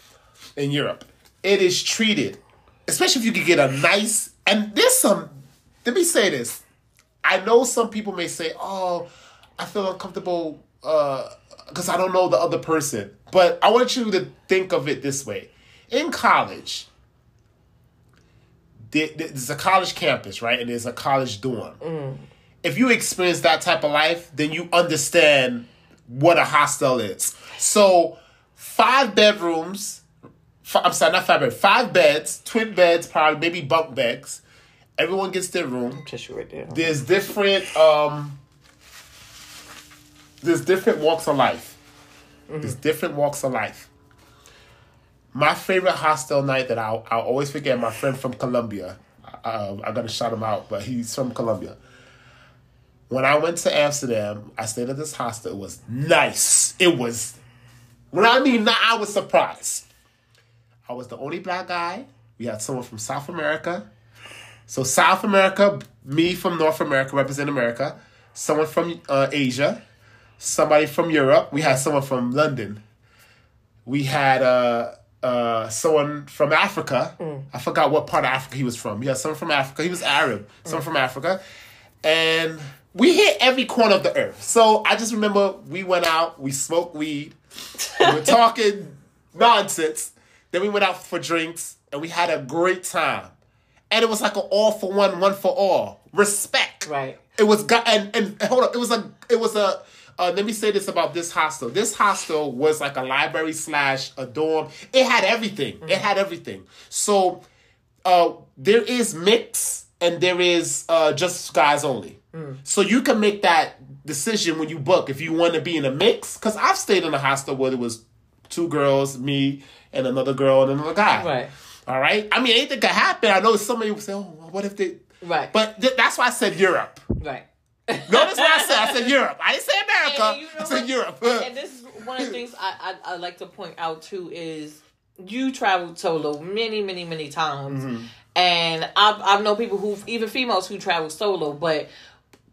in Europe. It is treated, especially if you could get a nice. And there's some. Let me say this. I know some people may say, "Oh, I feel uncomfortable because I don't know the other person." But I want you to think of it this way: in college, there's a college campus, right, and there's a college dorm. If you experience that type of life, then you understand what a hostel is. So, five bedrooms. fi- I'm sorry, not five bedrooms. Five beds, twin beds, probably maybe bunk beds. Everyone gets their room
tissue right there
there's different um there's different walks of life there's different walks of life my favorite hostel night that I'll, I'll always forget. My friend from Colombia. Uh, I gotta shout him out, but he's from Colombia. When I went to Amsterdam, I stayed at this hostel. It was nice. It was. When I mean, I was surprised. I was the only black guy. We had someone from South America. So South America, me from North America, represent America. Someone from uh, Asia, somebody from Europe. We had someone from London. We had uh, uh, someone from Africa. I forgot what part of Africa he was from. Had someone from Africa. He was Arab. Someone from Africa, and we hit every corner of the earth. So I just remember we went out, we smoked weed, we were talking nonsense. Then we went out for drinks, and we had a great time. And it was like an all for one, one for all. Respect.
Right.
It was got and, and hold up. It was a it was a uh, let me say this about this hostel. This hostel was like a library slash a dorm. It had everything. It had everything. So uh, there is mix and there is uh, just guys only. So you can make that decision when you book if you want to be in a mix. Because I've stayed in a hostel where there was two girls, me and another girl and another guy.
Right.
All right. I mean, anything could happen. I know somebody would say, "Oh, what if they?"
Right.
But th- that's why I said Europe.
Right.
Notice what I said. I said Europe. I didn't say America.
And you know
I said
what?
Europe.
and this is one of the things I, I I like to point out too is you traveled solo many many many times,
Mm-hmm.
and I've I've known people who even females who travel solo, but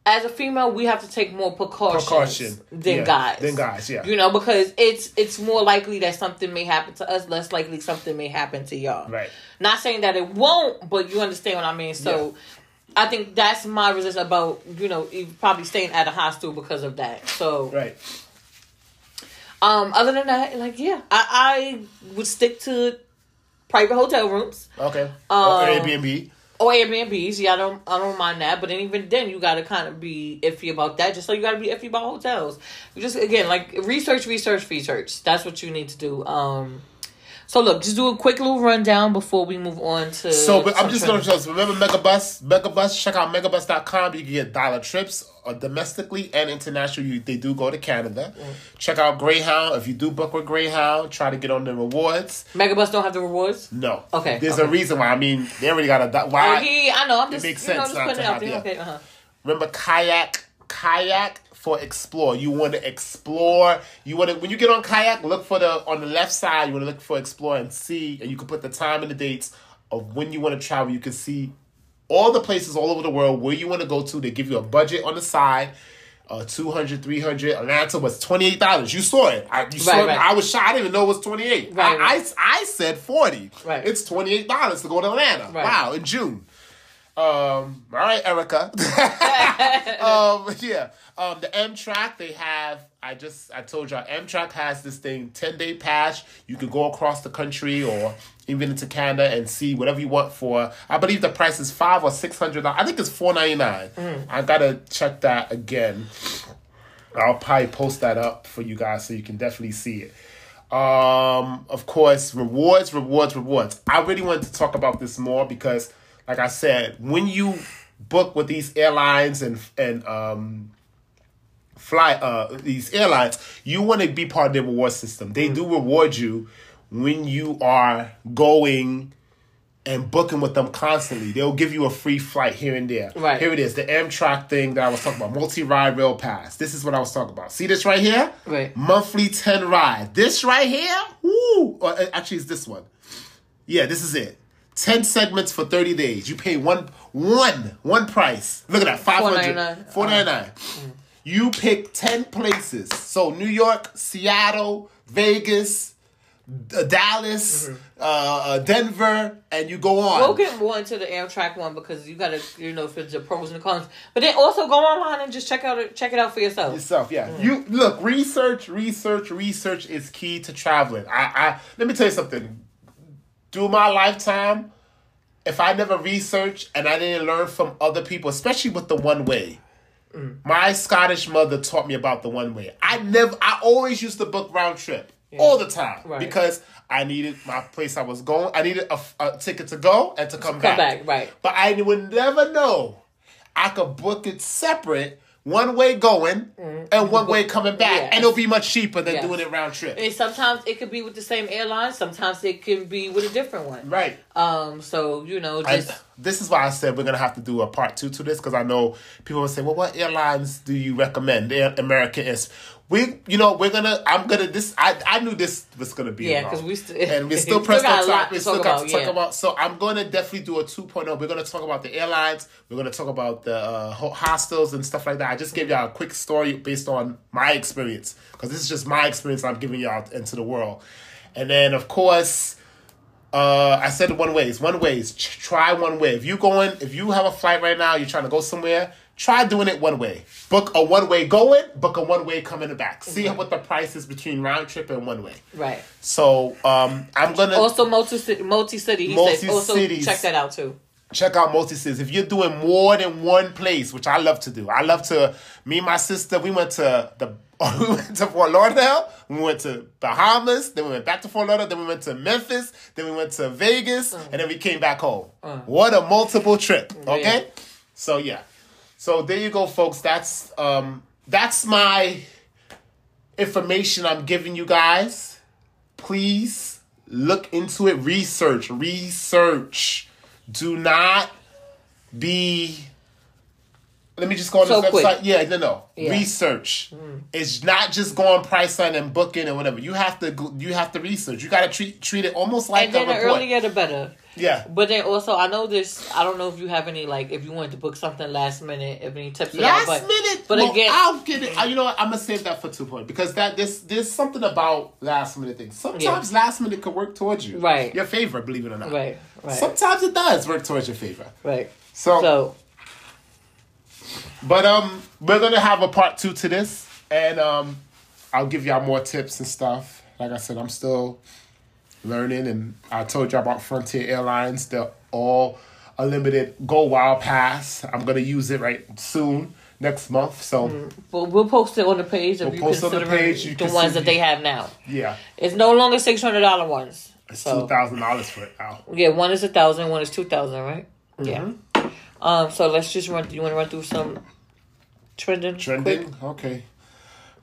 as a female we have to take more precautions
Precaution.
than
Yeah,
guys.
than guys, yeah.
You know because it's it's more likely that something may happen to us, less likely something may happen to y'all.
Right.
Not saying that it won't, but you understand what I mean. So. I think that's my resistance about you know probably staying at a hostel because of that. So
Right.
um, other than that, like yeah, I, I would stick to private hotel rooms
Okay.
Um,
or Airbnb.
or Airbnbs. Yeah, I don't I don't mind that, but then even then you gotta kind of be iffy about that. Just like you gotta be iffy about hotels. You just again like research, research, research. That's what you need to do. Um, so look, just do a quick little rundown before we move on to.
So, but I'm just going to show. Remember Megabus? Megabus. Check out megabus.com. You can get dollar trips uh, domestically and international. You, they do go to Canada. Check out Greyhound. If you do book with Greyhound, try to get on the rewards.
Megabus don't have the rewards.
No.
Okay,
There's
okay.
a reason why. I mean, they already got a. Why?
Oh, yeah, I know. I'm just
it
makes know
sense
just
not
putting it out there. Okay, uh-huh.
Remember kayak, kayak for explore. You want to explore. You want to when you get on kayak, look for the on the left side. You want to look for explore and see, and you can put the time and the dates of when you want to travel. You can see all the places all over the world where you want to go to. They give you a budget on the side. Uh, 200 300 atlanta was $28 you saw it i, you saw
Right,
it.
right.
I was shocked i didn't even know it was 28
Right,
I,
right.
I, I said 40
Right.
it's $28 to go to atlanta
Right.
wow in june um, all right, Erica. um, yeah. Um, the Amtrak, they have. I just I told y'all, Amtrak has this thing, ten day pass. You can go across the country or even into Canada and see whatever you want for. I believe the price is five or six hundred. I think it's four ninety nine. I gotta check that again. I'll probably post that up for you guys so you can definitely see it. Um, of course, rewards, rewards, rewards. I really wanted to talk about this more because, like I said, when you book with these airlines and and um fly uh these airlines, you want to be part of their reward system. They do reward you when you are going and booking with them constantly. They'll give you a free flight here and there.
Right.
Here it is, the Amtrak thing that I was talking about, multi-ride rail pass. This is what I was talking about. See this right here?
Right.
Monthly 10 ride. This right here? Woo! Or, uh, actually, it's this one. Yeah, this is it. 10 segments for 30 days. You pay one, one, one price. Look at that, 500
$4.99.
499 You pick 10 places. So New York, Seattle, Vegas, uh, Dallas, uh, uh, Denver, and you go on.
We'll get more into the Amtrak one because you gotta, you know, for the pros and the cons. But then also go online and just check out check it out for yourself.
yourself. Yeah, you look. Research, research, research is key to traveling. I, I let me tell you something. Through my lifetime, if I never researched and I didn't learn from other people, especially with the one way. Mm. My Scottish mother taught me about the one way. I never, I always used to book round trip all the time
Right.
because I needed my place I was going. I needed a, a ticket to go and to come,
Come back, right?
but I would never know I could book it separate one way going and one way coming back,
Mm-hmm.
And it'll be much cheaper than
Yes.
doing it round trip.
And sometimes it could be with the same airline. Sometimes it can be with a different one.
Right.
Um. So you know,
I,
just
this is why I said we're gonna have to do a part two to this because I know people will say, "Well, what airlines do you recommend?" Air American is. We, you know, we're gonna. I'm gonna. This, I, I knew this was gonna be.
Yeah, because we st-
and we
we
still pressed on time. We still got to talk
yeah.
about. So I'm gonna definitely do a 2.0. We're gonna talk about the airlines. We're gonna talk about the uh, hostels and stuff like that. I just gave y'all a quick story based on my experience because this is just my experience. I'm giving y'all into the world, and then of course. Uh, I said one ways. One ways. Try one way. If you going, if you have a flight right now, you're trying to go somewhere. Try doing it one way. Book a one way going. Book a one way coming back. See mm-hmm. what the price is between round trip and one way.
right.
So um, I'm gonna
Also, multi city. Multi city. Also
Multi-cities.
check that out too.
check out multi cities. If you're doing more than one place, which I love to do, I love to. Me and my sister, we went to the. we went to Fort Lauderdale. We went to Bahamas. Then we went back to Fort Lauderdale. Then we went to Memphis. Then we went to Vegas, mm. and then we came back home. Mm. What a multiple trip! Okay,
Yeah.
so yeah, so there you go, folks. That's um, that's my information I'm giving you guys. Please look into it. Research, research. Do not be. Let me just go on
So
this
quick.
website. Yeah, no, no.
Yeah.
Research. It's not just going price on and booking and whatever. You have to. go- You have to research. You got to treat treat it almost like
And then
a
the
report.
earlier the better.
Yeah.
But then also, I know this. I don't know if you have any like if you wanted to book something last minute, if any tips.
Last
that, but,
minute,
But
well,
again,
I'll get it. You know what? I'm gonna save that for two point because that this there's something about last minute things. Sometimes last minute could work towards you,
Right.
Your favor, believe it or not.
right, right,
Sometimes it does work towards your favor.
right.
So,
So
but um, we're gonna have a part two to this, and um, I'll give y'all more tips and stuff. Like I said, I'm still learning, and I told you about Frontier Airlines. They're all unlimited Go Wild Pass. I'm gonna use it right soon next month. So
but we'll post it on the page
We'll post on the page, you
the ones that they have now.
yeah,
It's no longer six hundred dollar ones.
it's
So
two thousand dollars for it now.
yeah, one is a thousand, one is two thousand, right? Yeah.
Mm-hmm.
Um. So let's just run. You want to run through some trending?
Trending,
quick?
okay.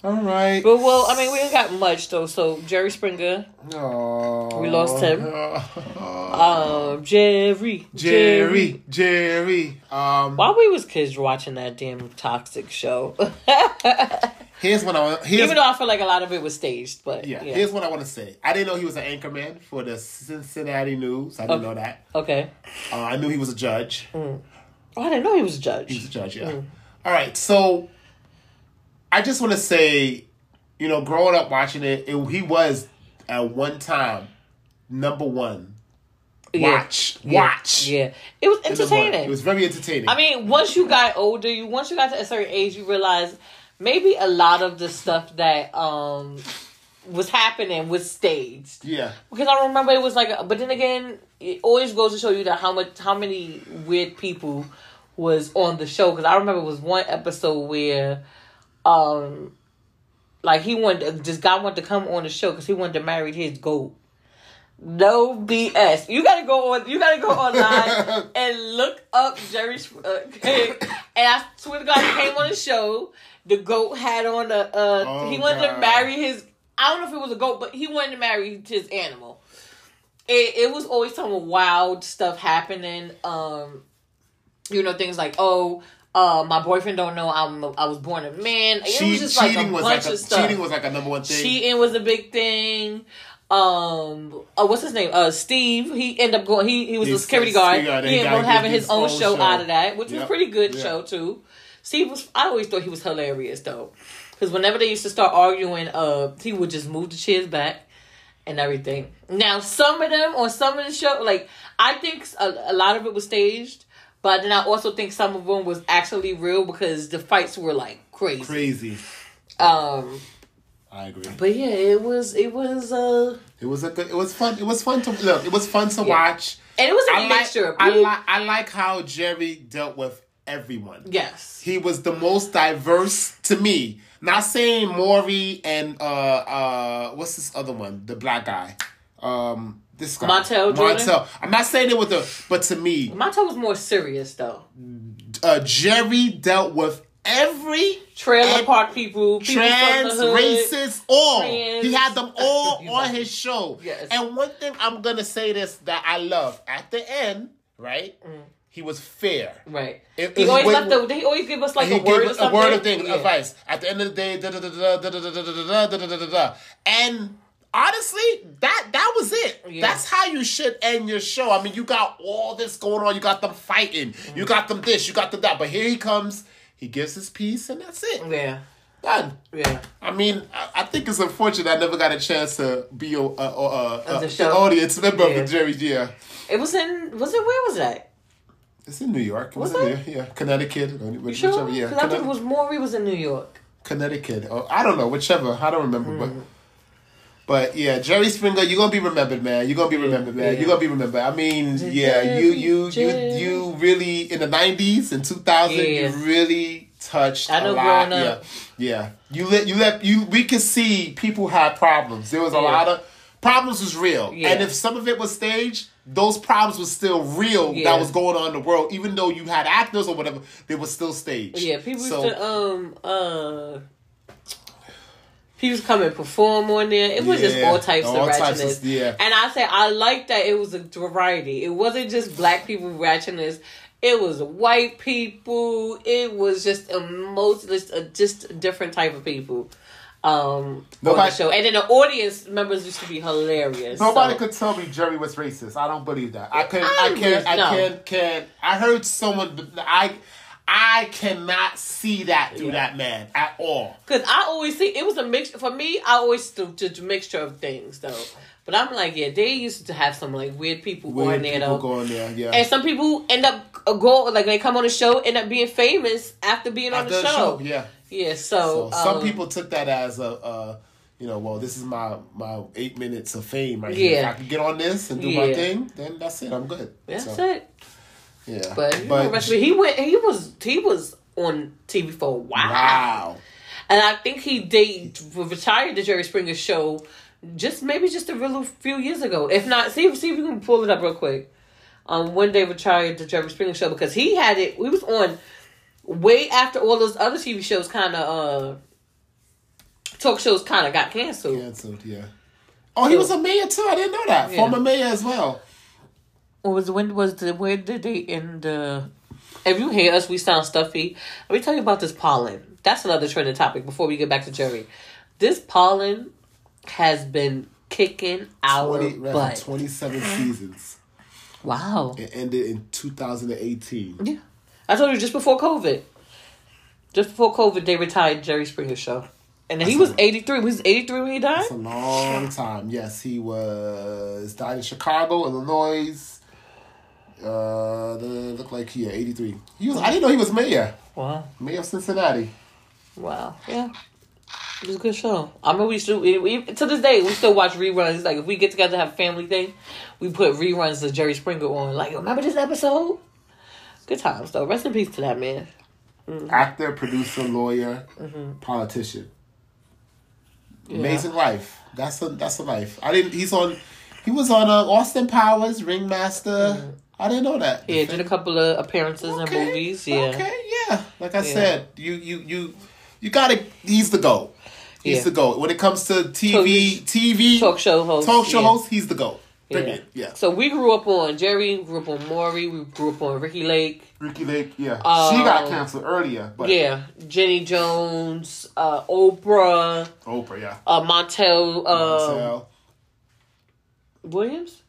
All right.
But well, I mean, we ain't got much though. So Jerry Springer. We lost him. um, Jerry,
Jerry, Jerry. Um,
While we was kids watching that damn toxic show,
here's what I here's
even though I feel like a lot of it was staged, but
yeah,
yeah.
Here's what I want to say. I didn't know he was an anchorman for the Cincinnati News. I didn't
Okay.
know that.
okay.
Uh, I knew he was a judge.
Oh, I didn't know he was a judge.
He was a judge, yeah.
Mm.
All right, so I just want to say, you know, growing up watching it, it, he was at one time number one. Watch,
Yeah.
watch.
Yeah, it was
in the morning.
entertaining.
It was very entertaining.
I mean, once you got older, you once you got to a certain age, you realize maybe a lot of the stuff that um was happening was staged.
yeah,
Because I remember it was like, but then again, it always goes to show you that how much, how many weird people was on the show. Because I remember it was one episode where, um, like he wanted, just God wanted to come on the show because he wanted to marry his goat. No BS. You gotta go on. You gotta go online and look up Jerry. Uh, and I swear to God, he came on the show. The goat had on a. Uh,
Oh,
he wanted to marry his. I don't know if it was a goat, but he wanted to marry his animal. It it was always some wild stuff happening. Um, you know things like oh. Uh, my boyfriend don't know I'm a, I was born a man. It
Che-
was just like a
cheating was
bunch
like a,
of stuff.
cheating was like a number one thing.
Cheating was a big thing. Um, uh, what's his name? Uh, Steve. He ended up going. He he was
He's
a security guard.
security
He
he
ended up having
his
his own
own
show,
show.
out of that, which was
Yep.
a pretty good
Yeah.
show too. Steve was. I always thought he was hilarious though, because whenever they used to start arguing, uh, he would just move the chairs back and everything. Now some of them on some of the show, like I think a, a lot of it was staged, but then I also think some of them was actually real because the fights were like crazy.
Crazy.
Um,
I agree.
but yeah, it was it was uh.
It was a good. It was fun. It was fun to look. It was fun to watch.
And it was a
I like.
mixture.
I like. I like how Jerry dealt with everyone.
Yes.
He was the most diverse to me. Not saying Maury and uh uh what's this other one? The black guy. Um this guy.
Montel Jordan?
Montel. I'm not saying it with a, but to me,
talk was more serious though.
uh Jerry dealt with every
Trailer park people, people
trans,
from the hood.
racist, all.
trans.
He had them all on his show.
Yes.
And one thing I'm gonna say this that I love at the end, right? He was fair.
Right.
It-
he always left the. He always give us like a word or
us a word of thing,
Yeah.
advice. At the end of the day, da da da da da da da da da da da da da da. And honestly, that that was it.
Yeah.
That's how you should end your show. I mean, you got all this going on. You got them fighting.
Mm-hmm.
You got them this. You got them that. But here he comes. He gives his piece, and that's it.
Yeah.
Done.
Yeah.
I mean, I, I think it's unfortunate I never got a chance to be a, a, a, a,
Of
a-
show?
an audience member
Yeah.
of the Jerry Yeah.
It was in. Was it? Where was that?
It's in New York. It
Was
was, in
it?
here. Yeah, Connecticut. Whichever,
sure?
yeah.
Because I think it
Connecticut.
was Maury was in New York.
Connecticut. Or, I don't know, whichever. I don't remember,
Mm.
but but yeah, Jerry Springer, you're gonna be remembered, man. You're gonna be remembered, man.
yeah.
You're gonna be remembered. I mean, yeah, you you you you really in the '90s and 2000,
Yeah.
you really touched
I know
a lot.
growing up.
Yeah, yeah. You let you let you. We could see people had problems. There was a
Yeah.
lot of problems was real, and if some of it was staged. Those problems were still real
Yeah.
that was going on in the world, even though you had actors or whatever, they were still staged.
Yeah, people used to um uh people to come and perform on there. It was just all types
all
of
types of-
ratchetness.
yeah.
And I say I like that it was a variety. It wasn't just black people ratchetness. It was white people. It was just a most just a, just different type of people. Um, on the show, and then the audience members used to be hilarious.
Nobody
so.
could tell me Jerry was racist. I don't believe that. I can
I
I can't I
no.
can't can't I heard someone I I cannot see that through
Yeah.
that man at all.
Cause I always see it was a mix for me. I always do just a mixture of things though. But I'm like, yeah, they used to have some like weird people
Weird
on there
people
though.
going there, yeah.
and some people end up uh, go like they come on the show, end up being famous after being on
After
the
the
show.
yeah.
Yeah,
So
so,
some
um,
people took that as a uh you know, well, this is my my eight minutes of fame right here. If
Yeah.
I can get on this and do my thing, then that's it. I'm good.
that's
So,
it.
Yeah,
But, you know, rest of it, he went. He was he was on TV for a while.
wow.
And I think he did retired the Jerry Springer show just maybe just a real few years ago. If not, see if see if you can pull it up real quick. Um, when they retired the Jerry Springer show because he had it. We was on way after all those other TV shows kind of uh talk shows kind of got canceled.
Canceled, yeah. Oh, he was a mayor too. I didn't know that.
Yeah.
Former mayor as well.
What was when was the where did they end the? If you hear us, we sound stuffy. Let me tell you about this pollen. That's another trending topic. Before we get back to Jerry, this pollen has been kicking our
20, for
butt.
27 seasons.
Wow.
It ended in 2018.
Yeah. I told you just before COVID. Just before COVID, they retired Jerry Springer show. And he was 83. He was 83 when he died?
It's a long time. Yes, he was died in Chicago, Illinois. Uh, the, look like he yeah, 83. He was. I didn't know he was mayor.
Wow.
Mayor of Cincinnati.
Wow. Yeah. It was a good show. I remember we still, we, we, to this day, we still watch reruns. Like, if we get together to have family thing, we put reruns of Jerry Springer on. Like, remember this episode? Good times, though. Rest in peace to that man.
Actor, producer, lawyer,
Mm-hmm.
politician. Amazing life. That's a that's a life. I didn't. He's on. He was on uh, Austin Powers, Ringmaster. I didn't know that.
Mm-hmm. Yeah, did a couple of appearances in movies. Yeah.
Okay, yeah. Like I
Yeah.
said, you you you you gotta he's the GOAT. He's
Yeah.
the GOAT. When it comes to TV TV
Talk show host.
talk show
yeah.
host, he's the GOAT.
Yeah.
Yeah.
So we grew up on Jerry, we grew up on Maury, we grew up on Ricki Lake.
Ricki Lake, yeah.
Um,
she got canceled earlier, but
Yeah. Jenny Jones, uh, Oprah,
Oprah, yeah.
uh, Montel uh,
Marcel,
Williams.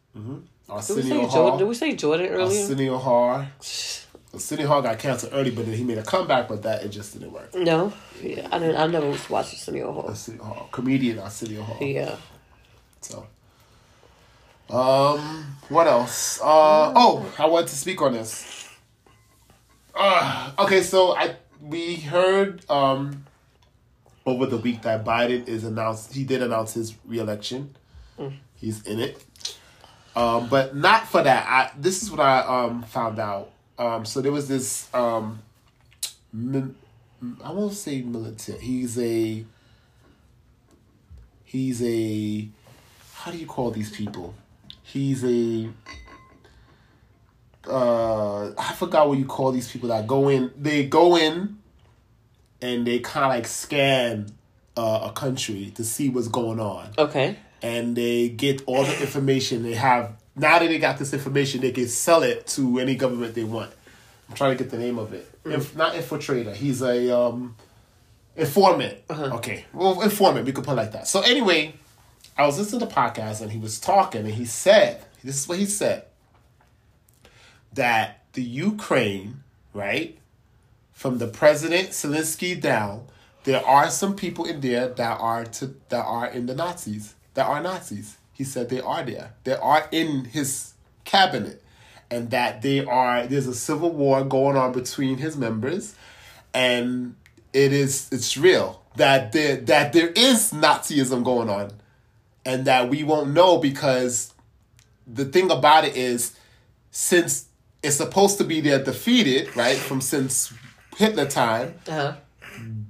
Did we,
Arsenio
say Jordan,
Hall.
did we say Jordan earlier?
Arsenio Hall. Arsenio Hall got canceled early, but then he made a comeback, but that it just didn't work.
No. Yeah, I didn't. I never watched Arsenio Hall.
Arsenio Hall, comedian Arsenio Hall.
Yeah.
So, um, what else? Uh, oh, I wanted to speak on this. Uh, okay, so I we heard um over the week that Biden is announced. He did announce his reelection. He's in it, um, but not for that. I this is what I um found out. Um, so there was this um, I won't say militant. He's a he's a how do you call these people? He's a uh I forgot what you call these people that go in they go in and they kind of like scan uh, a country to see what's going on.
Okay.
And they get all the information they have. Now that they got this information, they can sell it to any government they want. I'm trying to get the name of it. Inf- not infiltrator. He's a um, informant. Okay, well, informant. We could put it like that. So anyway, I was listening to the podcast and he was talking and he said, "This is what he said." That the Ukraine, right, from the president Zelensky down, there are some people in there that are to that are in the Nazis. That are Nazis. He said they are there. They are in his cabinet, and that they are. There's a civil war going on between his members, and it is it's real that there that there is Nazism going on, and that we won't know because the thing about it is since it's supposed to be they're defeated right from since Hitler time
Uh-huh.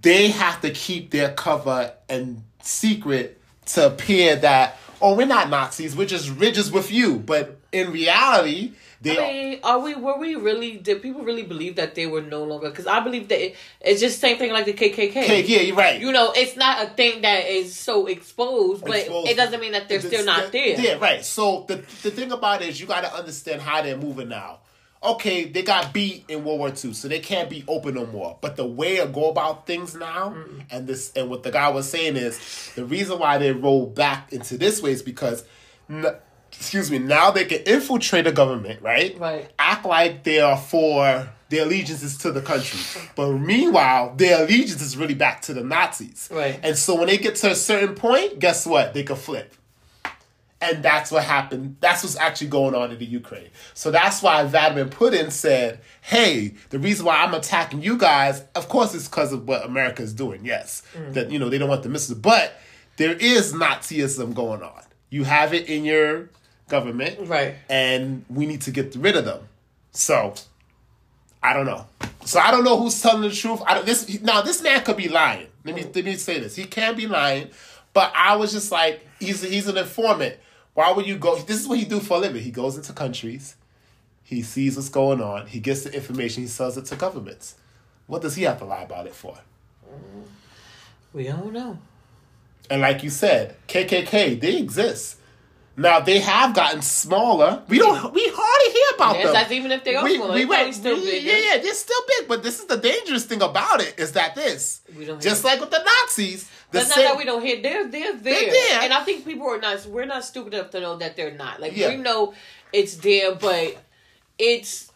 they have to keep their cover and secret to appear that oh we're not Nazis we're just we're with you but in reality they
I mean, are we? Were we really? Did people really believe that they were no longer? Because I believe that it, it's just same thing like the KKK.
okay yeah you're right
You know, it's not a thing that is so exposed, but
Exposed.
it doesn't mean that they're still not there.
Yeah, right. So the the thing about it is you got to understand how they're moving now. Okay, they got beat in World War II, so they can't be open no more. But the way to go about things now, mm. and this, and what the guy was saying is, the reason why they roll back into this way is because, n- excuse me, now they can infiltrate the government, right?
Right.
Act like they are for their allegiances to the country, but meanwhile, their allegiance is really back to the Nazis.
Right.
And so when they get to a certain point, guess what? They can flip. And that's what happened. That's what's actually going on in the Ukraine. So that's why Vladimir Putin said, hey, the reason why I'm attacking you guys, of course, it's because of what America is doing. Yes. Mm. That, you know, they don't want the missiles. But there is Nazism going on. You have it in your government.
Right.
And we need to get rid of them. So I don't know. So I don't know who's telling the truth. I don't, this now this man could be lying. Let me let me say this. He can be lying, but I was just like he's he's an informant. Why would you go? This is what he do for a living. He goes into countries, he sees what's going on, he gets the information, he sells it to governments. What does he have to lie about it for?
We don't know.
And like you said, KKK they exist. Now they have gotten smaller. We don't. We hardly hear about
Yes,
them.
that's even if they are
we,
smaller,
we went-
still
we-
big,
Yeah,
yeah.
they're still big. But this is the dangerous thing about it is that this,
We
just like with the Nazis,
That's not that we don't hear. They're they're there.
there.
and I think people are not. We're not stupid enough to know that they're not. Like
Yeah.
we know it's there, but it's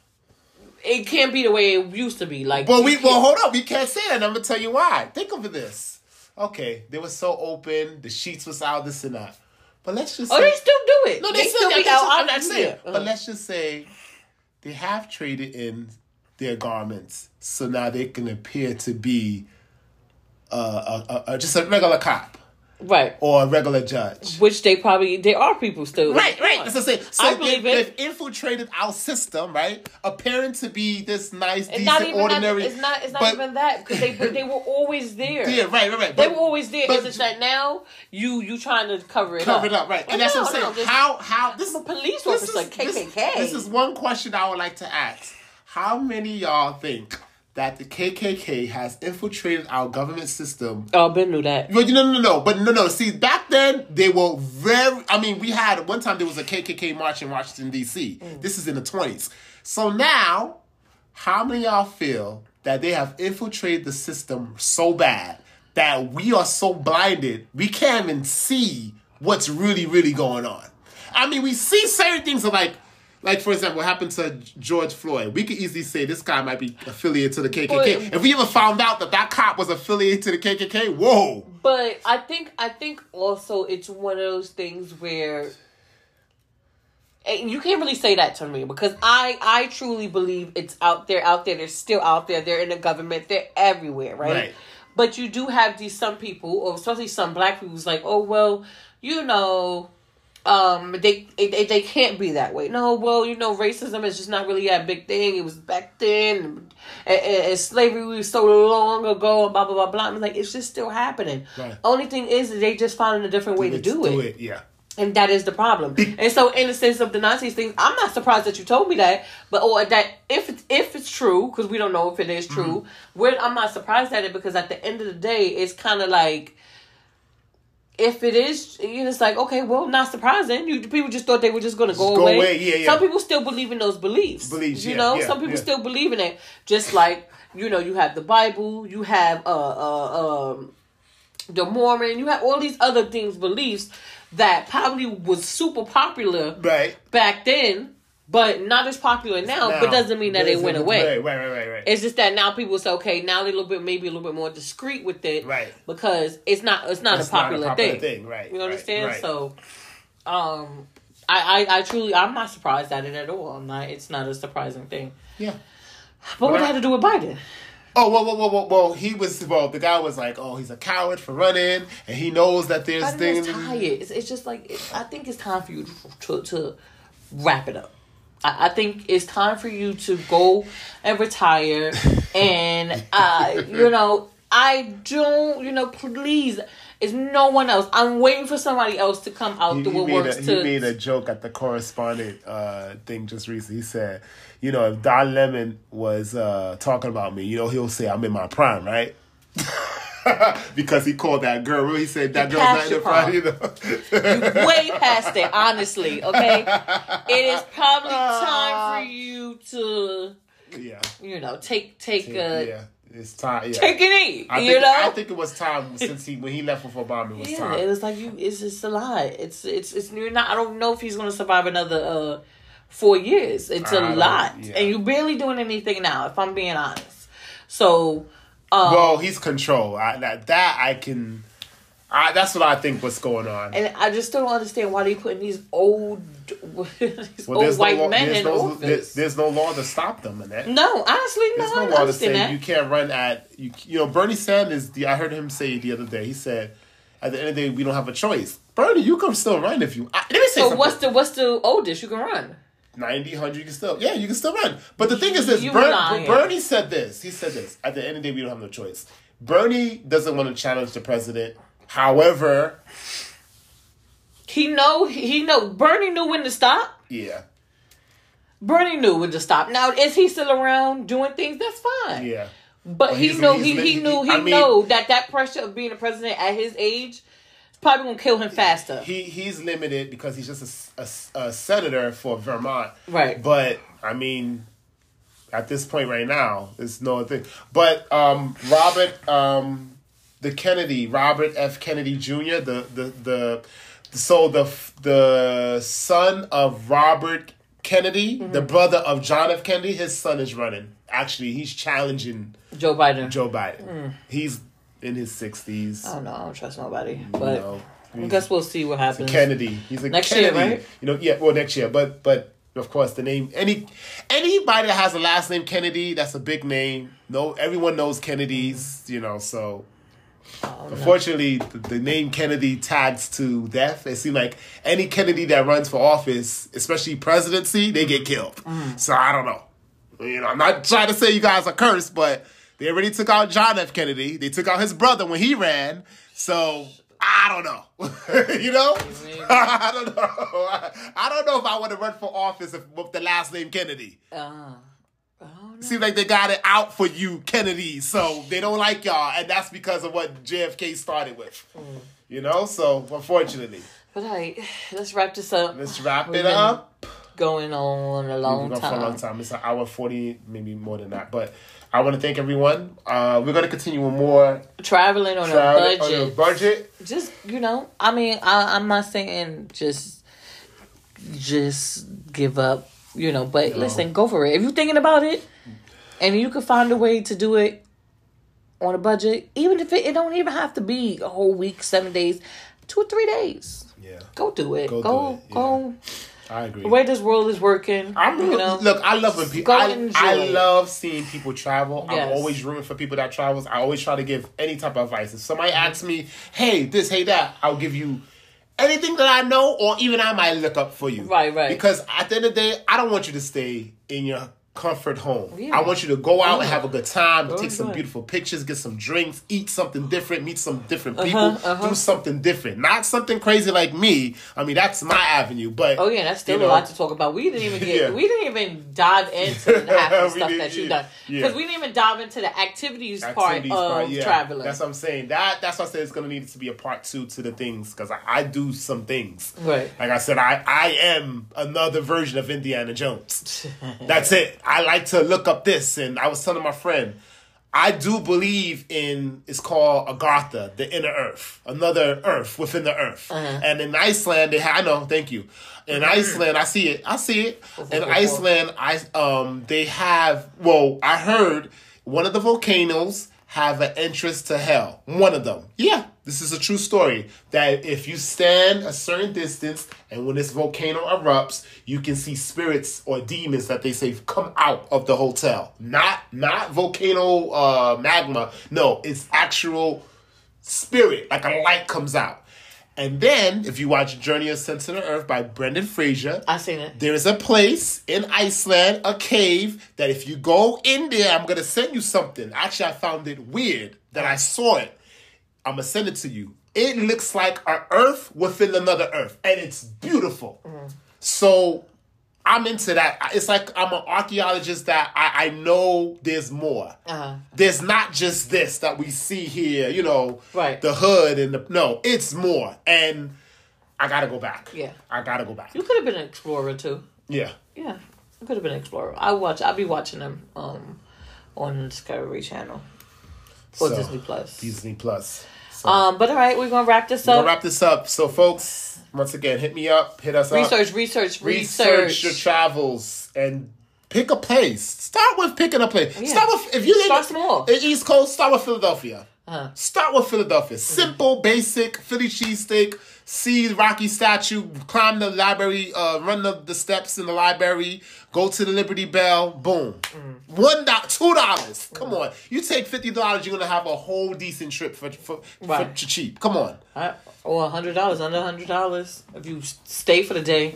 it can't be the way it used to be. Like,
Well,
you
we well hold up. We can't say that. and I'm gonna tell you why. Think of this. Okay, they were so open. The sheets was out. This and that. But let's just
Oh, they still do it.
No,
they,
they,
still, be out.
I'm not saying.
there.
But uh-huh. let's just say they have traded in their garments, so now they can appear to be uh, a, a, just a regular cop
right.
or a regular judge.
Which they probably there are people still
Right, right. That's what I'm saying. So
I
they,
believe
they've infiltrated our system, right? Appearing to be this nice,
It's
decent,
not even
ordinary.
It's not. It's not
but-
even that because they they were always there.
Yeah, right, right, right.
They
But-
were always there.
but-
It's just that now you you trying to cover it
cover
up.
Cover it up, right?
Well,
And that's
no,
what I'm saying.
no, this-
how how this
I'm a police
this
officer,
is- this-
KKK.
This, is one question I would like to ask. How many of y'all think that the KKK has infiltrated our government system?
Oh, Ben knew that.
Well, you no, no, no, but no, no. See, back then they were very. I mean, we had one time there was a KKK march in Washington D.C.
Mm.
This is in the twenties. So now, how many of y'all feel that they have infiltrated the system so bad that we are so blinded we can't even see what's really, really going on? I mean, we see certain things like. Like for example, what happened to George Floyd? We could easily say this guy might be affiliated to the KKK.
But-
if we ever found out that that cop was affiliated to the KKK, whoa!
But I think I think also it's one of those things where and you can't really say that to me because I I truly believe it's out there out there they're still out there they're in the government they're everywhere right,
Right.
but you do have these some people or especially some black people who's like oh well you know um they, they they can't be that way no well you know racism is just not really that big thing it was back then and, and, and slavery was so long ago and blah blah blah blah I'm like it's just still happening
Right.
only thing is that they just finding a different way to
Let's
do, it.
Yeah.
And that is the problem. and so, in the sense of the Nazis thing, I'm not surprised that you told me that, but or that if it's if it's true, because we don't know if it is true, we're, I'm not surprised at it because at the end of the day, it's kind of like if it is, you know, it's like okay, well, not surprising. You people just thought they were just going to go,
go
away.
away, yeah, yeah.
Some people still believe in those beliefs.
Beliefs,
you
yeah,
know.
yeah,
Some people
yeah.
still believe in it. Just like you know, you have the Bible, you have uh uh um the Mormon, you have all these other things, beliefs that probably was super popular
Right.
back then, but not as popular now. but doesn't mean that they
Doesn't-
went away.
Right, right, right, right.
It's just that now people say, okay, now they're a little bit, maybe a little bit more discreet with it,
Right.
Because it's not, it's not,
It's
a, popular thing.
thing, right?
You understand?
right.
So, um, I, I, I truly, I'm not surprised at it at all. I'm not. It's not a surprising thing.
yeah.
But what
Right.
had to do with Biden?
Oh, well, well, well, well, well, he was, well, the guy was like, oh, he's a coward for running, and he knows that there's
Biden
things.
tired. It's, it's just like it, I think it's time for you to to, to wrap it up. I, I think it's time for you to go and retire, and uh, you know I don't, you know, please. It's no one else. I'm waiting for somebody else to come out
He,
the
he,
woodworks to.
he made a joke at the correspondent uh, thing just recently. He said, you know, if Don Lemon was uh, talking about me, you know, he'll say I'm in my prime, right? because he called that girl. He said that
You
girl's not
passed
in the
your
prime, you
way past it, honestly. Okay, it is probably time for you to,
yeah.
you know, take take uh,
yeah. It's time. Yeah.
take a knee.
I
you
think,
know,
I think it was time since he when he left with Obama. It was
Yeah,
time.
it was like you. It's just a lot. It's it's it's. You're not. I don't know if he's gonna survive another uh four years. It's
I
a lot,
yeah.
and you're barely doing anything now. If I'm being honest, so um,
well, he's control. I, that that I can. I, that's what I think. What's going on?
and I just don't understand why they putting these old these
Well,
old white
no law,
men
there's
in
no,
office.
There's, there's no law to stop them in that.
no, honestly, no.
There's no law to say
that.
you can't run at you. You know, Bernie Sanders. The I heard him say the other day. He said, "At the end of the day, we don't have a choice." Bernie, you can still run if you. I, let me say
so
something.
what's the what's the oldest you can run?
90, 100, you can still, yeah, you can still run. But the thing is this, Bernie said this. He said this. At the end of the day, we don't have no choice. Bernie doesn't want to challenge the president. However,
He know he know Bernie knew when to stop.
yeah,
Bernie knew when to stop. Now is he still around doing things? That's fine.
yeah.
But
Well,
he know he, he
he-
knew he
I mean-
know that that pressure of being a president at his age probably gonna kill him faster.
He he's limited because he's just a a senator for Vermont.
Right.
But I mean, at this point right now, it's no thing. But um, Robert, um, the Kennedy, Robert F. Kennedy Jr., the the the, so the the son of Robert Kennedy,
Mm-hmm.
the brother of John F. Kennedy, his son is running. Actually, he's challenging
Joe Biden.
Joe Biden.
Mm.
He's in his sixties.
I don't know. I don't trust nobody. But
know,
I guess we'll see what happens.
Kennedy. He's a
Next year,
Kennedy.
right?
You know, yeah, well next year. But but of course the name any anybody that has a last name Kennedy, that's a big name. No everyone knows Kennedys, you know, so unfortunately the, the name Kennedy tags to death. It seems like any Kennedy that runs for office, especially presidency, they get killed.
Mm.
So I don't know. You know, I'm not trying to say you guys are cursed, but they already took out John F. Kennedy. They took out his brother when he ran. So I don't know. you know? I don't know. I, I don't know if I want to run for office if, with the last name Kennedy.
Uh, I don't.
Seems like they got it out for you, Kennedy. So they don't like y'all, and that's because of what JFK started with. You know? So unfortunately.
But hey, let's wrap this up.
Let's wrap
We've
it
been
up.
Going on a long
going for a long
time.
time. It's an hour forty, maybe more than that. But I want to thank everyone. Uh, we're gonna continue with more
Traveling on
travel
a
on
budget.
a budget.
just you know i mean I, i'm not saying just just give up you know but
No.
listen go for it if you're thinking about it and you can find a way to do it on a budget even if it, it don't even have to be a whole week seven days two or three days
Yeah,
go do it
Go
go
do it, yeah.
go
I agree.
the way this world is working
I'm
you know
look. I love when people. I, I love seeing people travel. I'm always rooting for people that travels. I always try to give any type of advice. If somebody asks me, "Hey, this, hey, that," I'll give you anything that I know, or even I might look up for you.
Right, right.
Because at the end of the day, I don't want you to stay in your comfort home.
Yeah.
I want you to go out and have a good time,
Go
take some beautiful pictures, get some drinks, eat something different, meet some different people,
Uh-huh, uh-huh.
do something different. Not something crazy like me. I mean, that's my avenue, but
Oh yeah, that's still
you know,
a lot to talk about. We didn't even get,
Yeah.
we didn't even dive into half the stuff that you done
yeah.
because we didn't even dive into the activities,
activities
part of
part, yeah.
traveling.
That's what I'm saying. That that's why I said it's gonna need to be a part two to the things because I, I do some things.
Right.
Like I said, I I am another version of Indiana Jones. That's it. I like to look up this, and I was telling my friend, I do believe in it's called Agartha, the inner Earth, another Earth within the Earth. And in Iceland, they have. I know, thank you. In Iceland, I see it. I see it. In Iceland, I um they have. Well, I heard one of the volcanoes have an entrance to hell. One of them. Yeah, this is a true story. That if you stand a certain distance and when this volcano erupts, you can see spirits or demons that they say come out of the hotel. Not not volcano uh magma. No, it's actual spirit, like a light comes out. And then, if you watch Journey Ascent to the Earth by Brendan Fraser,
I seen it.
there is a place in Iceland, a cave, that if you go in there, I'm gonna send you something. Actually, I found it weird that I saw it. I'm gonna send it to you. It looks like an Earth within another Earth, and it's beautiful. Mm-hmm. So I'm into that. It's like I'm an archaeologist that I, I know there's more.
Uh-huh.
There's not just this that we see here, you know,
Right.
the hood and the no, it's more. And I gotta go back.
Yeah.
I gotta go back.
You could have been an explorer too.
Yeah.
Yeah, you could have been an explorer. I watch. I'll be watching them um on Discovery Channel or
So,
Disney Plus.
Disney Plus. So
Um, but all right, we're gonna wrap this up.
wrap this up. So folks, once again, hit me up, hit us up.
research, research,
research
research.
your travels and pick a place. Start with picking a place.
Yeah.
Start with if you
Start
in
small.
in East Coast, start with Philadelphia.
Uh-huh.
Start with Philadelphia. Simple, basic Philly cheesesteak. See the Rocky statue. Climb the library. Uh, run the, the steps in the library. Go to the Liberty Bell. Boom. One dollar, two dollars. Come on. You take fifty dollars, you're gonna have a whole decent trip for for,
Right.
for cheap. Come on.
Or a hundred dollars, under a hundred dollars if you stay for the day.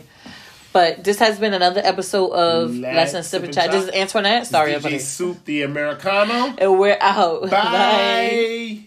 But this has been another episode of
Let's
Let's Sip and Chat. This is Antoinette. Sorry, everybody.
Soup, the Americano.
And we're out.
Bye.